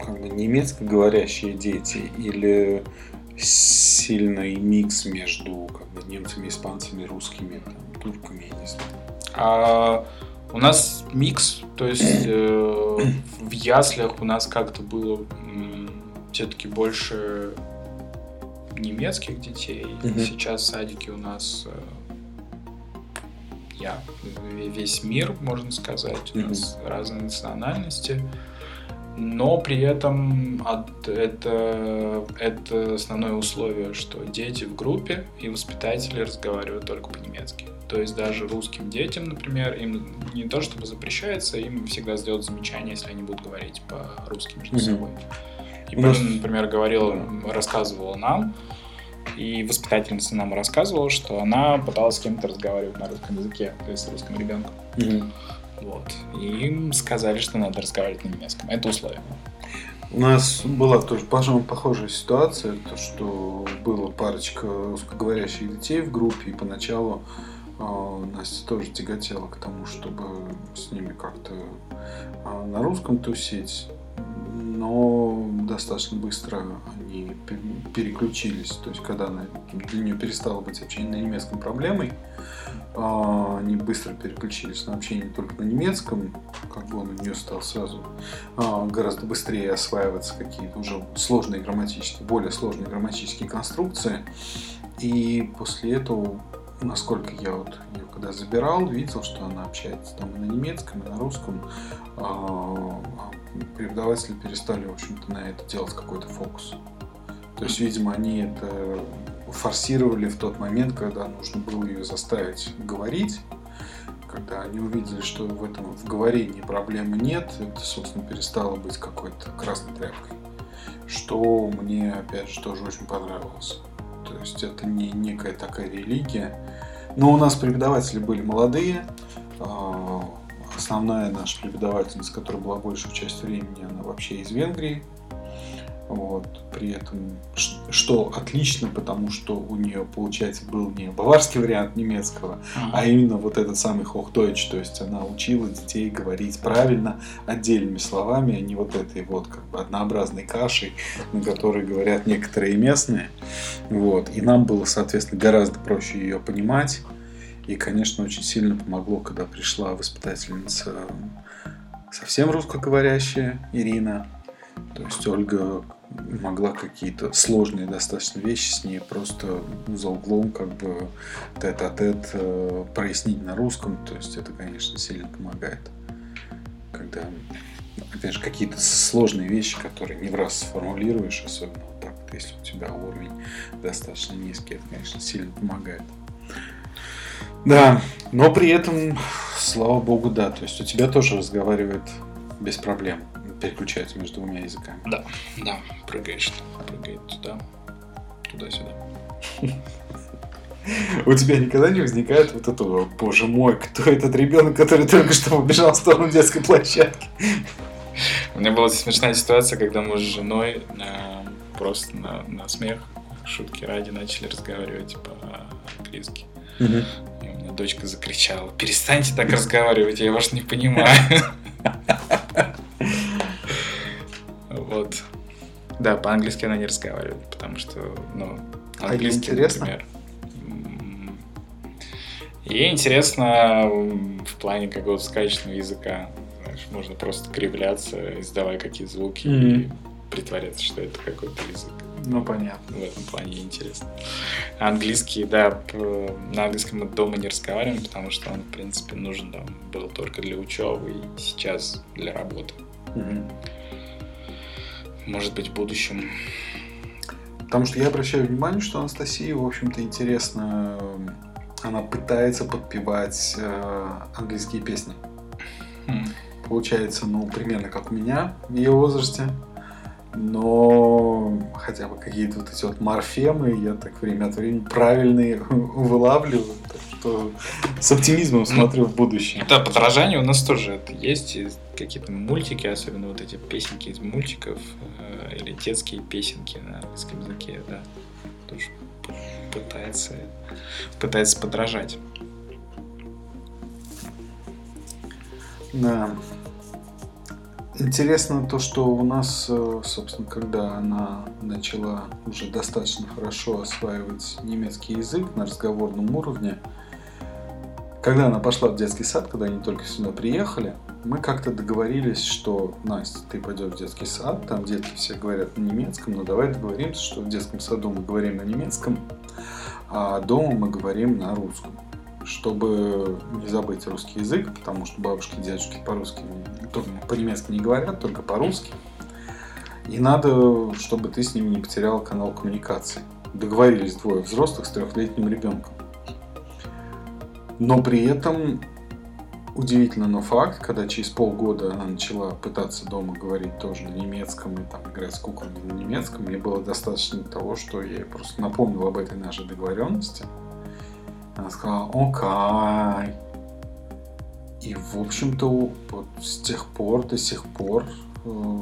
как бы немецкоговорящие дети или сильный микс между как бы, немцами, испанцами, русскими, там, турками, я не знаю. А у нас микс, то есть э, в яслях у нас как-то было все-таки больше немецких детей. Мгм. Сейчас в садике у нас э, я, ве- весь мир, можно сказать, у нас разные национальности. Но при этом от- это, это основное условие, что дети в группе и воспитатели разговаривают только по-немецки. То есть даже русским детям, например, им не то чтобы запрещается, им всегда сделают замечание, если они будут говорить по-русски между собой. И Полина, например, говорила, рассказывала нам, и воспитательница нам рассказывала, что она пыталась с кем-то разговаривать на русском языке, то есть с русским ребенком. Вот. И им сказали, что надо разговаривать на немецком. Это условие. У нас была тоже, пожалуй, похожая ситуация, то, что было парочка русскоговорящих детей в группе, и поначалу э, Настя тоже тяготела к тому, чтобы с ними как-то э, на русском тусить, но достаточно быстро они пе- переключились, то есть когда она, для нее перестало быть общение на немецком проблемой, а, они быстро переключились на общение только на немецком, как бы он у нее стал сразу а, гораздо быстрее осваиваться какие-то уже сложные грамматические, более сложные грамматические конструкции. И после этого, насколько я вот ее когда забирал, видел, что она общается там и на немецком, и на русском. А, Преподаватели перестали, в общем-то, на это делать какой-то фокус. То есть, видимо, они это форсировали в тот момент, когда нужно было ее заставить говорить. Когда они увидели, что в этом в говорении проблемы нет, это, собственно, перестало быть какой-то красной тряпкой. Что мне, опять же, тоже очень понравилось. То есть это не некая такая религия. Но у нас преподаватели были молодые. А, Основная наша преподавательница, которая была большую часть времени, она вообще из Венгрии. Вот. При этом, что отлично, потому что у нее, получается, был не баварский вариант немецкого, а именно вот этот самый Hochdeutsch, то есть она учила детей говорить правильно отдельными словами, а не вот этой вот как бы однообразной кашей, на которой говорят некоторые местные. Вот. И нам было, соответственно, гораздо проще ее понимать. И, конечно, очень сильно помогло, когда пришла воспитательница совсем русскоговорящая Ирина. То есть Ольга могла какие-то сложные достаточно вещи с ней просто за углом как бы тет-а-тет э, прояснить на русском. То есть это, конечно, сильно помогает. Когда, опять же, какие-то сложные вещи, которые не в раз сформулируешь, особенно вот так если у тебя уровень достаточно низкий, это, конечно, сильно помогает. Да, но при этом, слава богу, да, то есть у тебя тоже разговаривает без проблем, переключается между двумя языками. Да, да, прыгаешь, прыгает туда, туда-сюда. У тебя никогда не возникает вот этого, боже мой, кто этот ребенок, который только что побежал в сторону детской площадки? У меня была смешная ситуация, когда мы с женой э, просто на, на смех, шутки ради, начали разговаривать по-английски. И у меня дочка закричала, перестаньте так разговаривать, я вас не понимаю. Вот. Да, по-английски она не разговаривает, потому что, ну, А ей английский, интересно? например, м, И интересно в плане какого-то сказочного языка. Знаешь, можно просто кривляться, издавая какие звуки mm-hmm. и притворяться, что это какой-то язык. Ну, понятно. В этом плане интересно. Английский, да, на английском мы дома не разговариваем, потому что он, в принципе, нужен там был только для учебы и сейчас для работы. Угу. Может быть, в будущем. Потому что я обращаю внимание, что Анастасия, в общем-то, интересно, она пытается подпевать э, английские песни. Хм. Получается, ну, примерно как у меня в ее возрасте но хотя бы какие-то вот эти вот морфемы я так время от времени правильные вылавливаю. Так что с оптимизмом смотрю в будущее. Да, подражание у нас тоже это есть. Какие-то мультики, особенно вот эти песенки из мультиков э, или детские песенки на английском языке, да, тоже пытается, пытается подражать. Да. Интересно то, что у нас, э, собственно, когда она начала уже достаточно хорошо осваивать немецкий язык на разговорном уровне, когда она пошла в детский сад, когда они только сюда приехали, мы как-то договорились, что, Настя, ты пойдешь в детский сад, там детки все говорят на немецком, но давай договоримся, что в детском саду мы говорим на немецком, а дома мы говорим на русском чтобы не забыть русский язык, потому что бабушки и дедушки по-русски, по-немецки не говорят, только по-русски. И надо, чтобы ты с ними не потерял канал коммуникации. Договорились двое взрослых с трехлетним ребенком. Но при этом удивительно, но факт, когда через полгода она начала пытаться дома говорить тоже на немецком и там играть с куклами на немецком, мне было достаточно того, что я просто напомнил об этой нашей договоренности – она сказала «Окей». И, в общем-то, вот с тех пор, до сих пор, э,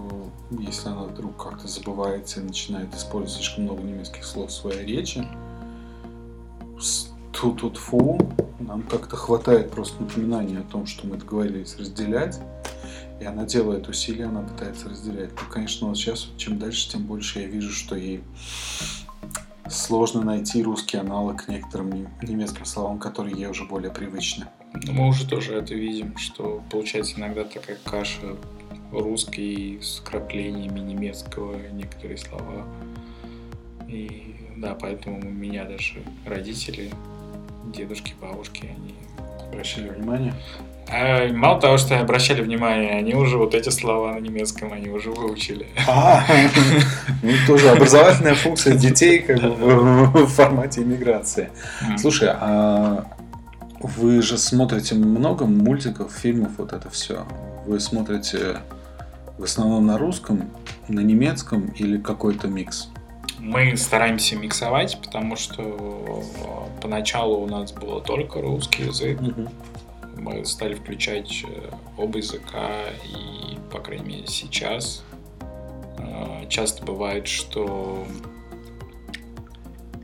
если она вдруг как-то забывается и начинает использовать слишком много немецких слов в своей речи, тут тут фу, нам как-то хватает просто напоминания о том, что мы договорились разделять. И она делает усилия, она пытается разделять. Ну, конечно, вот сейчас, чем дальше, тем больше я вижу, что ей сложно найти русский аналог некоторым немецким словам, которые ей уже более привычны. Ну, мы уже тоже это видим, что получается иногда такая каша русский с краплениями немецкого некоторые слова. И да, поэтому у меня даже родители, дедушки, бабушки, они обращали внимание. А, мало того, что обращали внимание, они уже вот эти слова на немецком они уже выучили. А, ну тоже образовательная функция детей как бы в формате иммиграции. Слушай, а вы же смотрите много мультиков, фильмов, вот это все. Вы смотрите в основном на русском, на немецком или какой-то микс? Мы стараемся миксовать, потому что поначалу у нас было только русский язык. Угу мы стали включать э, оба языка, и, по крайней мере, сейчас э, часто бывает, что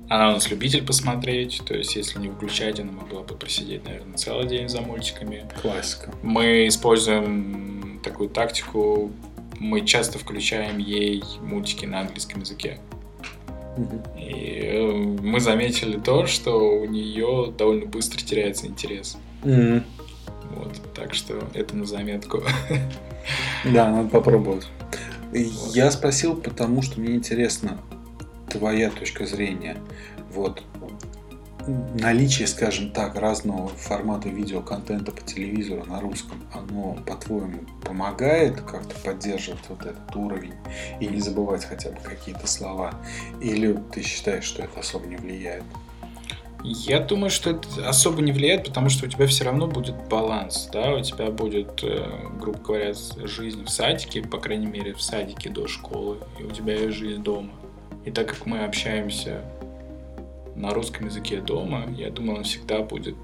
она у нас любитель посмотреть, то есть если не включать, она могла бы просидеть, наверное, целый день за мультиками. Классика. Мы используем такую тактику, мы часто включаем ей мультики на английском языке. И э, мы заметили то, что у нее довольно быстро теряется интерес. Mm-hmm. Вот, так что это на заметку. Да, надо попробовать. Я спросил, потому что мне интересно твоя точка зрения. Вот наличие, скажем так, разного формата видеоконтента по телевизору на русском, оно, по-твоему, помогает как-то поддерживать вот этот уровень и не забывать хотя бы какие-то слова? Или ты считаешь, что это особо не влияет? Я думаю, что это особо не влияет, потому что у тебя все равно будет баланс, да, у тебя будет, э, грубо говоря, жизнь в садике, по крайней мере, в садике до школы, и у тебя есть жизнь дома. И так как мы общаемся на русском языке дома, я думаю, он всегда будет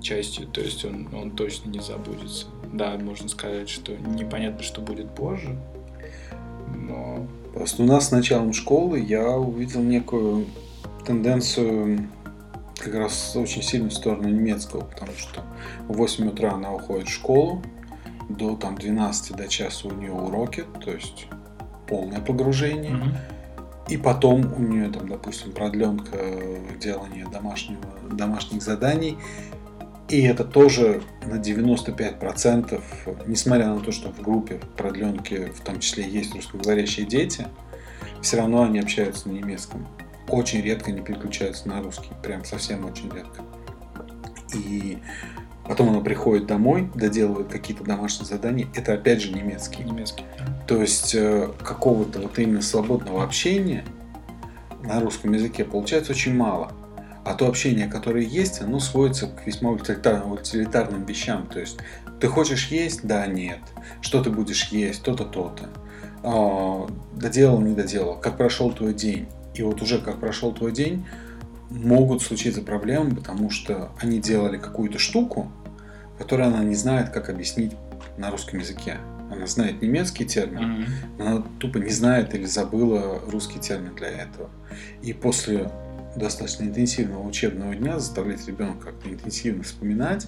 частью, то есть он, он точно не забудется. Да, можно сказать, что непонятно, что будет позже, но... Просто у нас с началом школы я увидел некую тенденцию как раз очень сильно в сторону немецкого, потому что в 8 утра она уходит в школу, до там 12 до часа у нее уроки, то есть полное погружение. Mm-hmm. И потом у нее там, допустим, продленка делания домашнего, домашних заданий. И это тоже на 95%, несмотря на то, что в группе продленки в том числе есть русскоговорящие дети, все равно они общаются на немецком. Очень редко они переключаются на русский, прям совсем очень редко. И потом она приходит домой, доделывает какие-то домашние задания, это опять же немецкий. Немецкий. То есть э, какого-то вот именно свободного общения на русском языке получается очень мало. А то общение, которое есть, оно сводится к весьма утилитарным, утилитарным вещам. То есть ты хочешь есть? Да, нет. Что ты будешь есть? То-то, то-то. А, доделал, не доделал. Как прошел твой день? И вот уже как прошел твой день, могут случиться проблемы, потому что они делали какую-то штуку, которую она не знает, как объяснить на русском языке. Она знает немецкий термин, но она тупо не знает или забыла русский термин для этого. И после достаточно интенсивного учебного дня заставлять ребенка как-то интенсивно вспоминать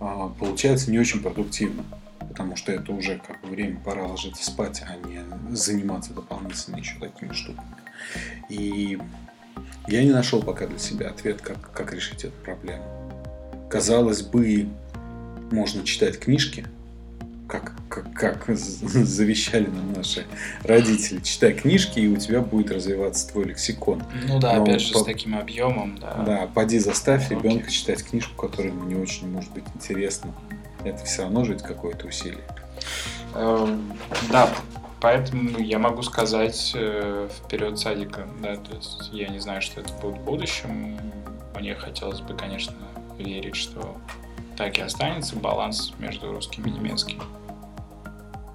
а, получается не очень продуктивно. Потому что это уже как бы время пора ложиться спать, а не заниматься дополнительно еще такими штуками. И я не нашел пока для себя ответ, как, как решить эту проблему. Казалось бы, можно читать книжки, как, как, как завещали нам наши родители. Читай книжки, и у тебя будет развиваться твой лексикон. Ну да, Но опять же, по- с таким объемом, да. Да, поди заставь Окей. ребенка читать книжку, которая ему не очень может быть интересна. Это все равно же ведь какое-то усилие. Эм, Да, поэтому я могу сказать э, вперед садика, да, то есть я не знаю, что это будет в будущем. Мне хотелось бы, конечно, верить, что так и останется баланс между русским и немецким.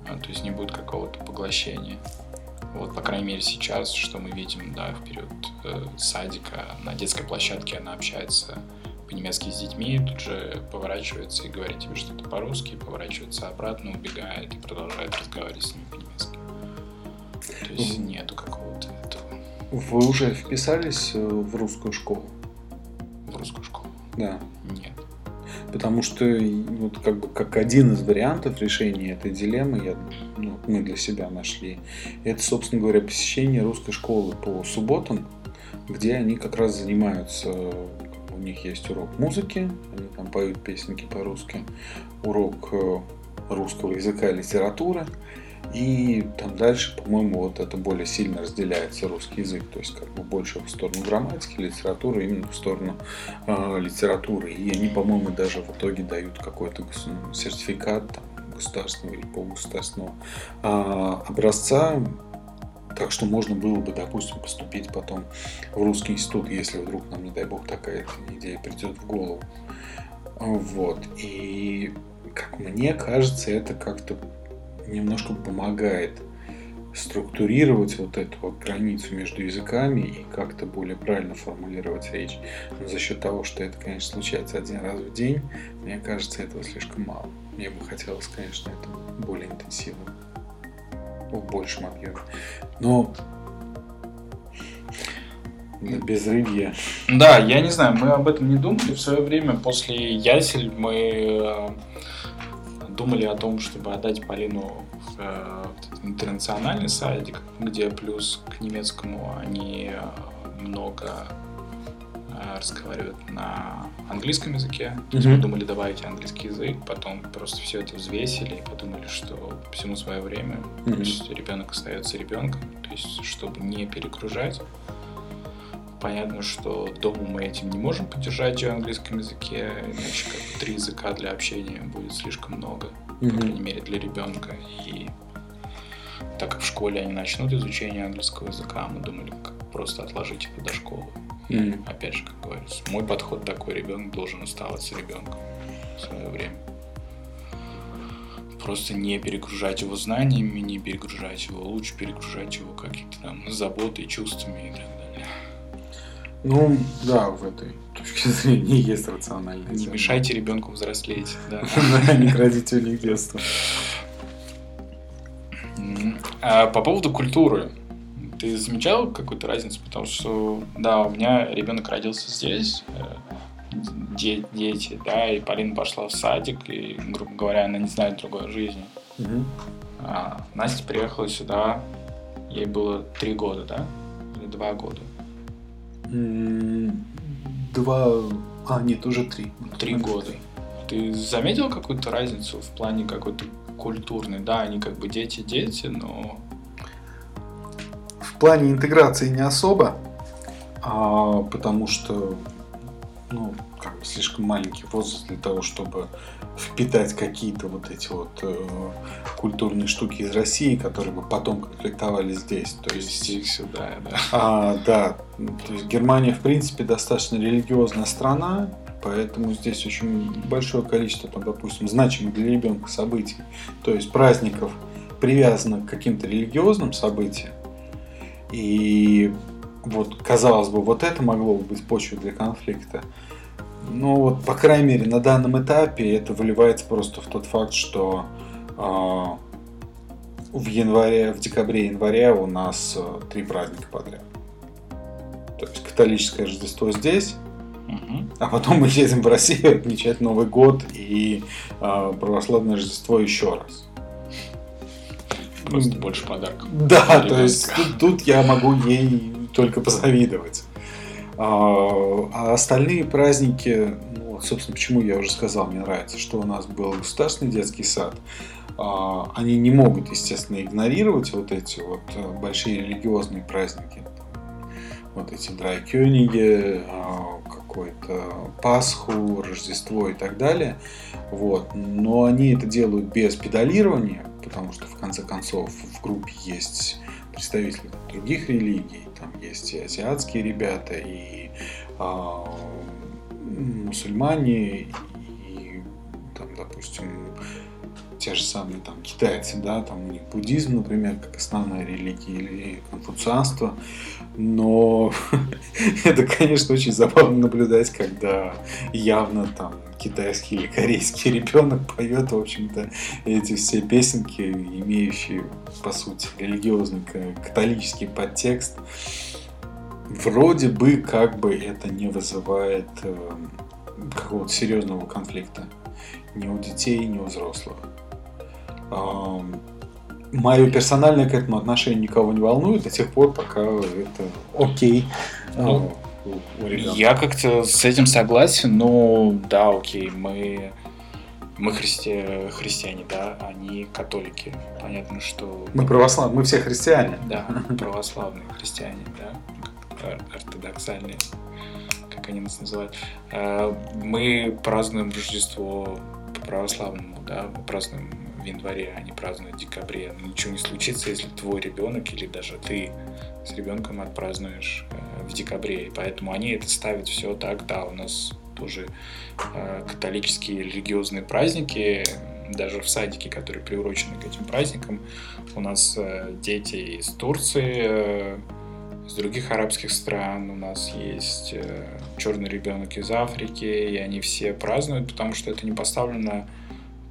А, То есть не будет какого-то поглощения. Вот, по крайней мере, сейчас, что мы видим, да, в период э, садика, на детской площадке она общается по-немецки с детьми, тут же поворачивается и говорит тебе что-то по-русски, поворачивается обратно, убегает и продолжает разговаривать с ними по-немецки. То есть нету какого-то этого Вы уже вписались э, в русскую школу? в русскую школу. Да. Нет. Потому что вот как бы как один из вариантов решения этой дилеммы я, ну, мы для себя нашли, это, собственно говоря, посещение русской школы по субботам, где они как раз занимаются, у них есть урок музыки, они там поют песенки по-русски, урок э, русского языка и литературы, и там дальше, по-моему, вот это более сильно разделяется русский язык, то есть как бы больше в сторону грамматики, литературы, именно в сторону э, литературы. И они, по-моему, даже в итоге дают какой-то сертификат там, государственного или полугосударственного а, образца. Так что можно было бы, допустим, поступить потом в русский институт, если вдруг нам, не дай бог, такая идея придет в голову. Вот. И, как мне кажется, это как-то немножко помогает структурировать вот эту вот границу между языками и как-то более правильно формулировать речь. Но за счет того, что это, конечно, случается один раз в день, мне кажется, этого слишком мало. Мне бы хотелось, конечно, это более интенсивно, в большем объеме. Но на безрыбье. Да, я не знаю, мы об этом не думали. В свое время после Ясель мы э, думали о том, чтобы отдать Полину в э, интернациональный садик, где плюс к немецкому они э, много разговаривают на английском языке. То есть мы думали добавить английский язык, потом просто все это взвесили и подумали, что всему свое время. То есть ребенок остается ребенком, то есть чтобы не перегружать. Понятно, что дома мы этим не можем поддержать в английском языке, иначе как три языка для общения будет слишком много, по Мгм. крайней мере для ребенка. И так как в школе они начнут изучение английского языка, мы думали как просто отложить это до школы. Мгм. опять же, как говорится, мой подход такой, ребенок должен оставаться ребенком в свое время. Просто не перегружать его знаниями, не перегружать его, лучше перегружать его какими-то там заботой, чувствами и так далее. Ну, да, в этой точке зрения есть рациональная Не мешайте ребенку взрослеть, да. Не крадите у них детство. А по поводу культуры. Ты замечал какую-то разницу? Потому что, да, у меня ребенок родился здесь, э, де- дети, да, и Полина пошла в садик, и, грубо говоря, она не знает другой жизни. Мгм. А Настя приехала сюда, ей было три года, да? Или два года? Два, А, нет, уже три. Три года. Ты заметил какую-то разницу в плане какой-то культурной? Да, они как бы дети-дети, но... В плане интеграции не особо, а, потому что ну, как бы слишком маленький возраст для того, чтобы впитать какие-то вот эти вот э, культурные штуки из России, которые бы потом конфликтовали здесь. То есть их сюда, да. А, да. То есть Германия, в принципе, достаточно религиозная страна, поэтому здесь очень большое количество, там, допустим, значимых для ребенка событий, то есть праздников, привязанных к каким-то религиозным событиям. И вот, казалось бы, вот это могло бы быть почвой для конфликта. Но вот, по крайней мере, на данном этапе это выливается просто в тот факт, что э, в январе, в декабре-январе у нас э, три праздника подряд. То есть католическое Рождество здесь, угу. а потом мы едем в Россию отмечать Новый год и э, православное Рождество еще раз. Просто больше подарков. Да, то есть тут, тут я могу ей только позавидовать. А, а остальные праздники, ну, собственно, почему я уже сказал, мне нравится, что у нас был государственный детский сад. А, они не могут, естественно, игнорировать вот эти вот э, большие религиозные праздники. Вот эти драйкёниги, а, какой-то Пасху, Рождество и так далее. Вот. Но они это делают без педалирования, потому что в конце концов в группе есть представители других религий, там есть и азиатские ребята, и а, мусульмане, и там, допустим, те же самые там китайцы, да, там у них буддизм, например, как основная религия, или конфуцианство, но это, конечно, очень забавно наблюдать, когда явно там китайский или корейский ребенок поет, в общем-то, эти все песенки, имеющие, по сути, религиозный католический подтекст. Вроде бы как бы это не вызывает э, какого-то серьезного конфликта ни у детей, ни у взрослых. Мое персональное к этому отношение никого не волнует до тех пор, пока это окей. Ну, я как-то с этим согласен, но да, окей, мы мы христи... христиане, да, они католики. Понятно, что... Мы православные, мы все христиане. Да, православные христиане, да, ортодоксальные, как они нас называют. А, мы празднуем Рождество по-православному, да, мы празднуем в январе, а не празднуют в декабре. Но ничего не случится, если твой ребенок или даже ты с ребенком отпразднуешь э, в декабре. И поэтому они это ставят все так, да, у нас тоже э, католические религиозные праздники, даже в садике, которые приурочены к этим праздникам, у нас э, дети из Турции, из других арабских стран, у нас есть черный ребенок из Африки, и они все празднуют, потому что это не поставлено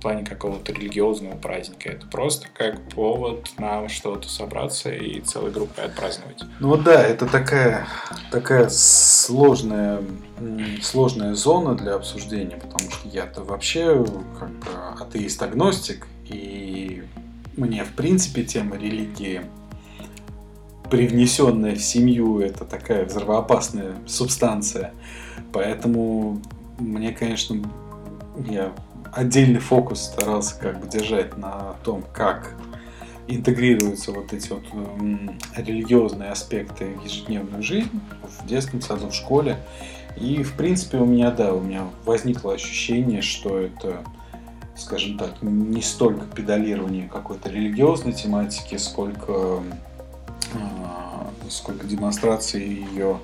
в плане какого-то религиозного праздника. Это просто как повод нам что-то собраться и целой группой отпраздновать. Ну да, это такая, такая сложная, сложная зона для обсуждения, потому что я-то вообще как бы атеист-агностик, и мне в принципе тема религии привнесенная в семью, это такая взрывоопасная субстанция. Поэтому мне, конечно, я отдельный фокус старался как бы держать на том, как интегрируются вот эти вот э, религиозные аспекты в ежедневную жизнь, в детском саду, в школе. И, в принципе, у меня, да, у меня возникло ощущение, что это, скажем так, не столько педалирование какой-то религиозной тематики, сколько, э, сколько демонстрации ее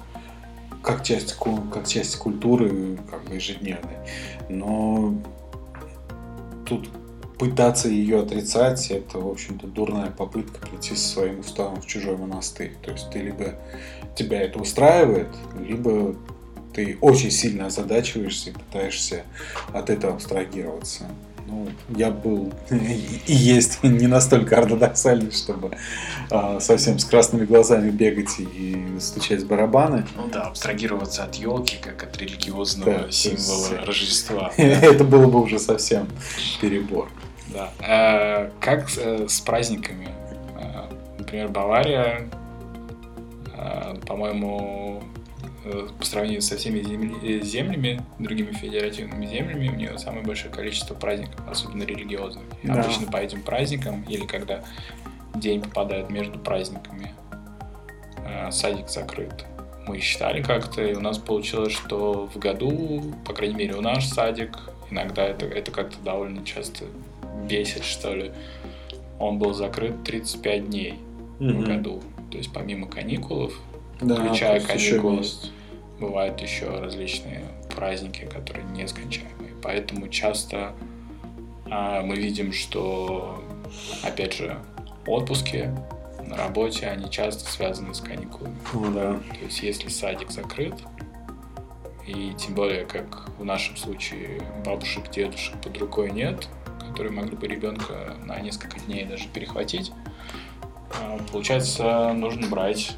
как часть, как часть культуры как бы ежедневной. Но тут пытаться ее отрицать, это, в общем-то, дурная попытка прийти со своим уставом в чужой монастырь. То есть ты либо тебя это устраивает, либо ты очень сильно озадачиваешься и пытаешься от этого абстрагироваться. Ну, я был и есть не настолько ортодоксальный, чтобы а, совсем с красными глазами бегать и стучать в барабаны. Ну да, абстрагироваться от елки, как от религиозного да, символа есть... Рождества. Это было бы уже совсем перебор. Да. А, как э, с праздниками? А, например, Бавария, по-моему, э, по сравнению со всеми земли, землями, другими федеративными землями, у нее самое большое количество праздников, особенно религиозных. Да. Обычно по этим праздникам, или когда день попадает между праздниками, э, садик закрыт. Мы считали как-то, и у нас получилось, что в году, по крайней мере, у наш садик, иногда это, это как-то довольно часто бесит, что ли, он был закрыт 35 дней в Мгм. году. То есть помимо каникулов, Да, включая еще каникулы. месяц. Бывают еще различные праздники, которые нескончаемые. Поэтому часто а, мы видим, что, опять же, отпуски на работе, они часто связаны с каникулами. Ну да. То есть если садик закрыт, и тем более, как в нашем случае, бабушек, дедушек под рукой нет, которые могли бы ребенка на несколько дней даже перехватить, а, получается, нужно брать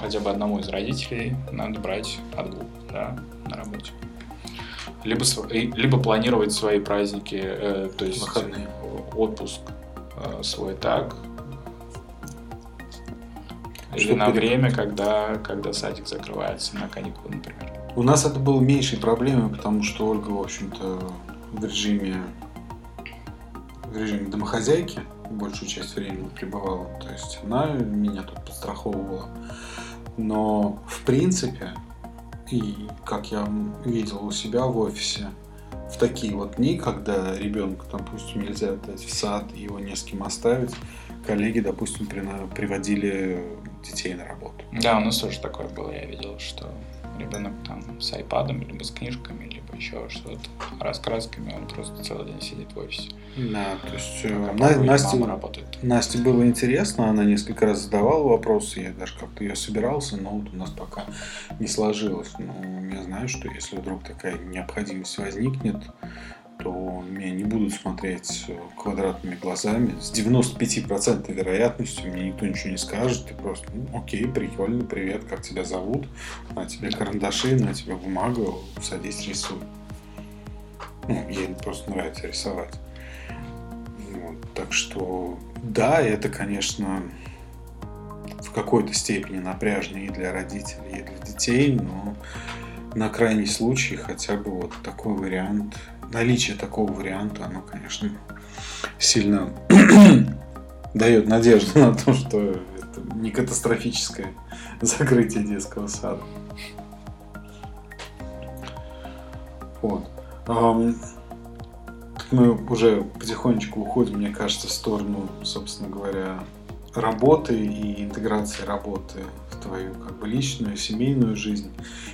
хотя бы одному из родителей, надо брать отгул да, на работе. Либо, либо планировать свои праздники, э, то есть Выходные. отпуск э, свой так, или Чтоб на пере- время, когда, когда садик закрывается на каникулы, например. У нас это было меньшей проблемой, потому что Ольга, в общем-то, в режиме в режиме домохозяйки большую часть времени пребывала. То есть она меня тут подстраховывала. Но в принципе, и как я видел у себя в офисе, в такие вот дни, когда ребенка, допустим, нельзя отдать в сад, его не с кем оставить, коллеги, допустим, приводили детей на работу. Да, у нас тоже такое было, я видел, что ребенок там с айпадом, либо с книжками, либо еще что-то, раскрасками, он просто целый день сидит в офисе. Да, то есть э, Пока На- Настя, работает. Насте было интересно, она несколько раз задавала вопросы, я даже как-то ее собирался, но вот у нас пока не сложилось. Но я знаю, что если вдруг такая необходимость возникнет, то меня не будут смотреть э, квадратными глазами. С 95% вероятностью мне никто ничего не скажет. Ты просто, ну, окей, прикольно, привет, как тебя зовут? На тебе карандаши, на тебе бумагу, садись, рисуй. Ну, ей просто нравится рисовать. Вот, так что, да, это, конечно, в какой-то степени напряжно и для родителей, и для детей, но на крайний случай хотя бы вот такой вариант, наличие такого варианта, оно, конечно, сильно дает надежду на то, что это не катастрофическое закрытие детского сада. Вот. Мы уже потихонечку уходим, мне кажется, в сторону, собственно говоря, работы и интеграции работы в твою как бы личную, семейную жизнь.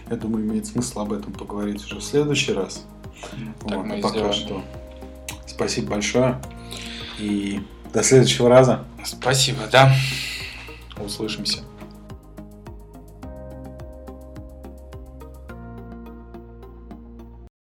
Я думаю, имеет смысл об этом поговорить уже в следующий раз. Так Вот, мы а и пока сделаем. что спасибо большое и до следующего раза. Спасибо, да. Услышимся.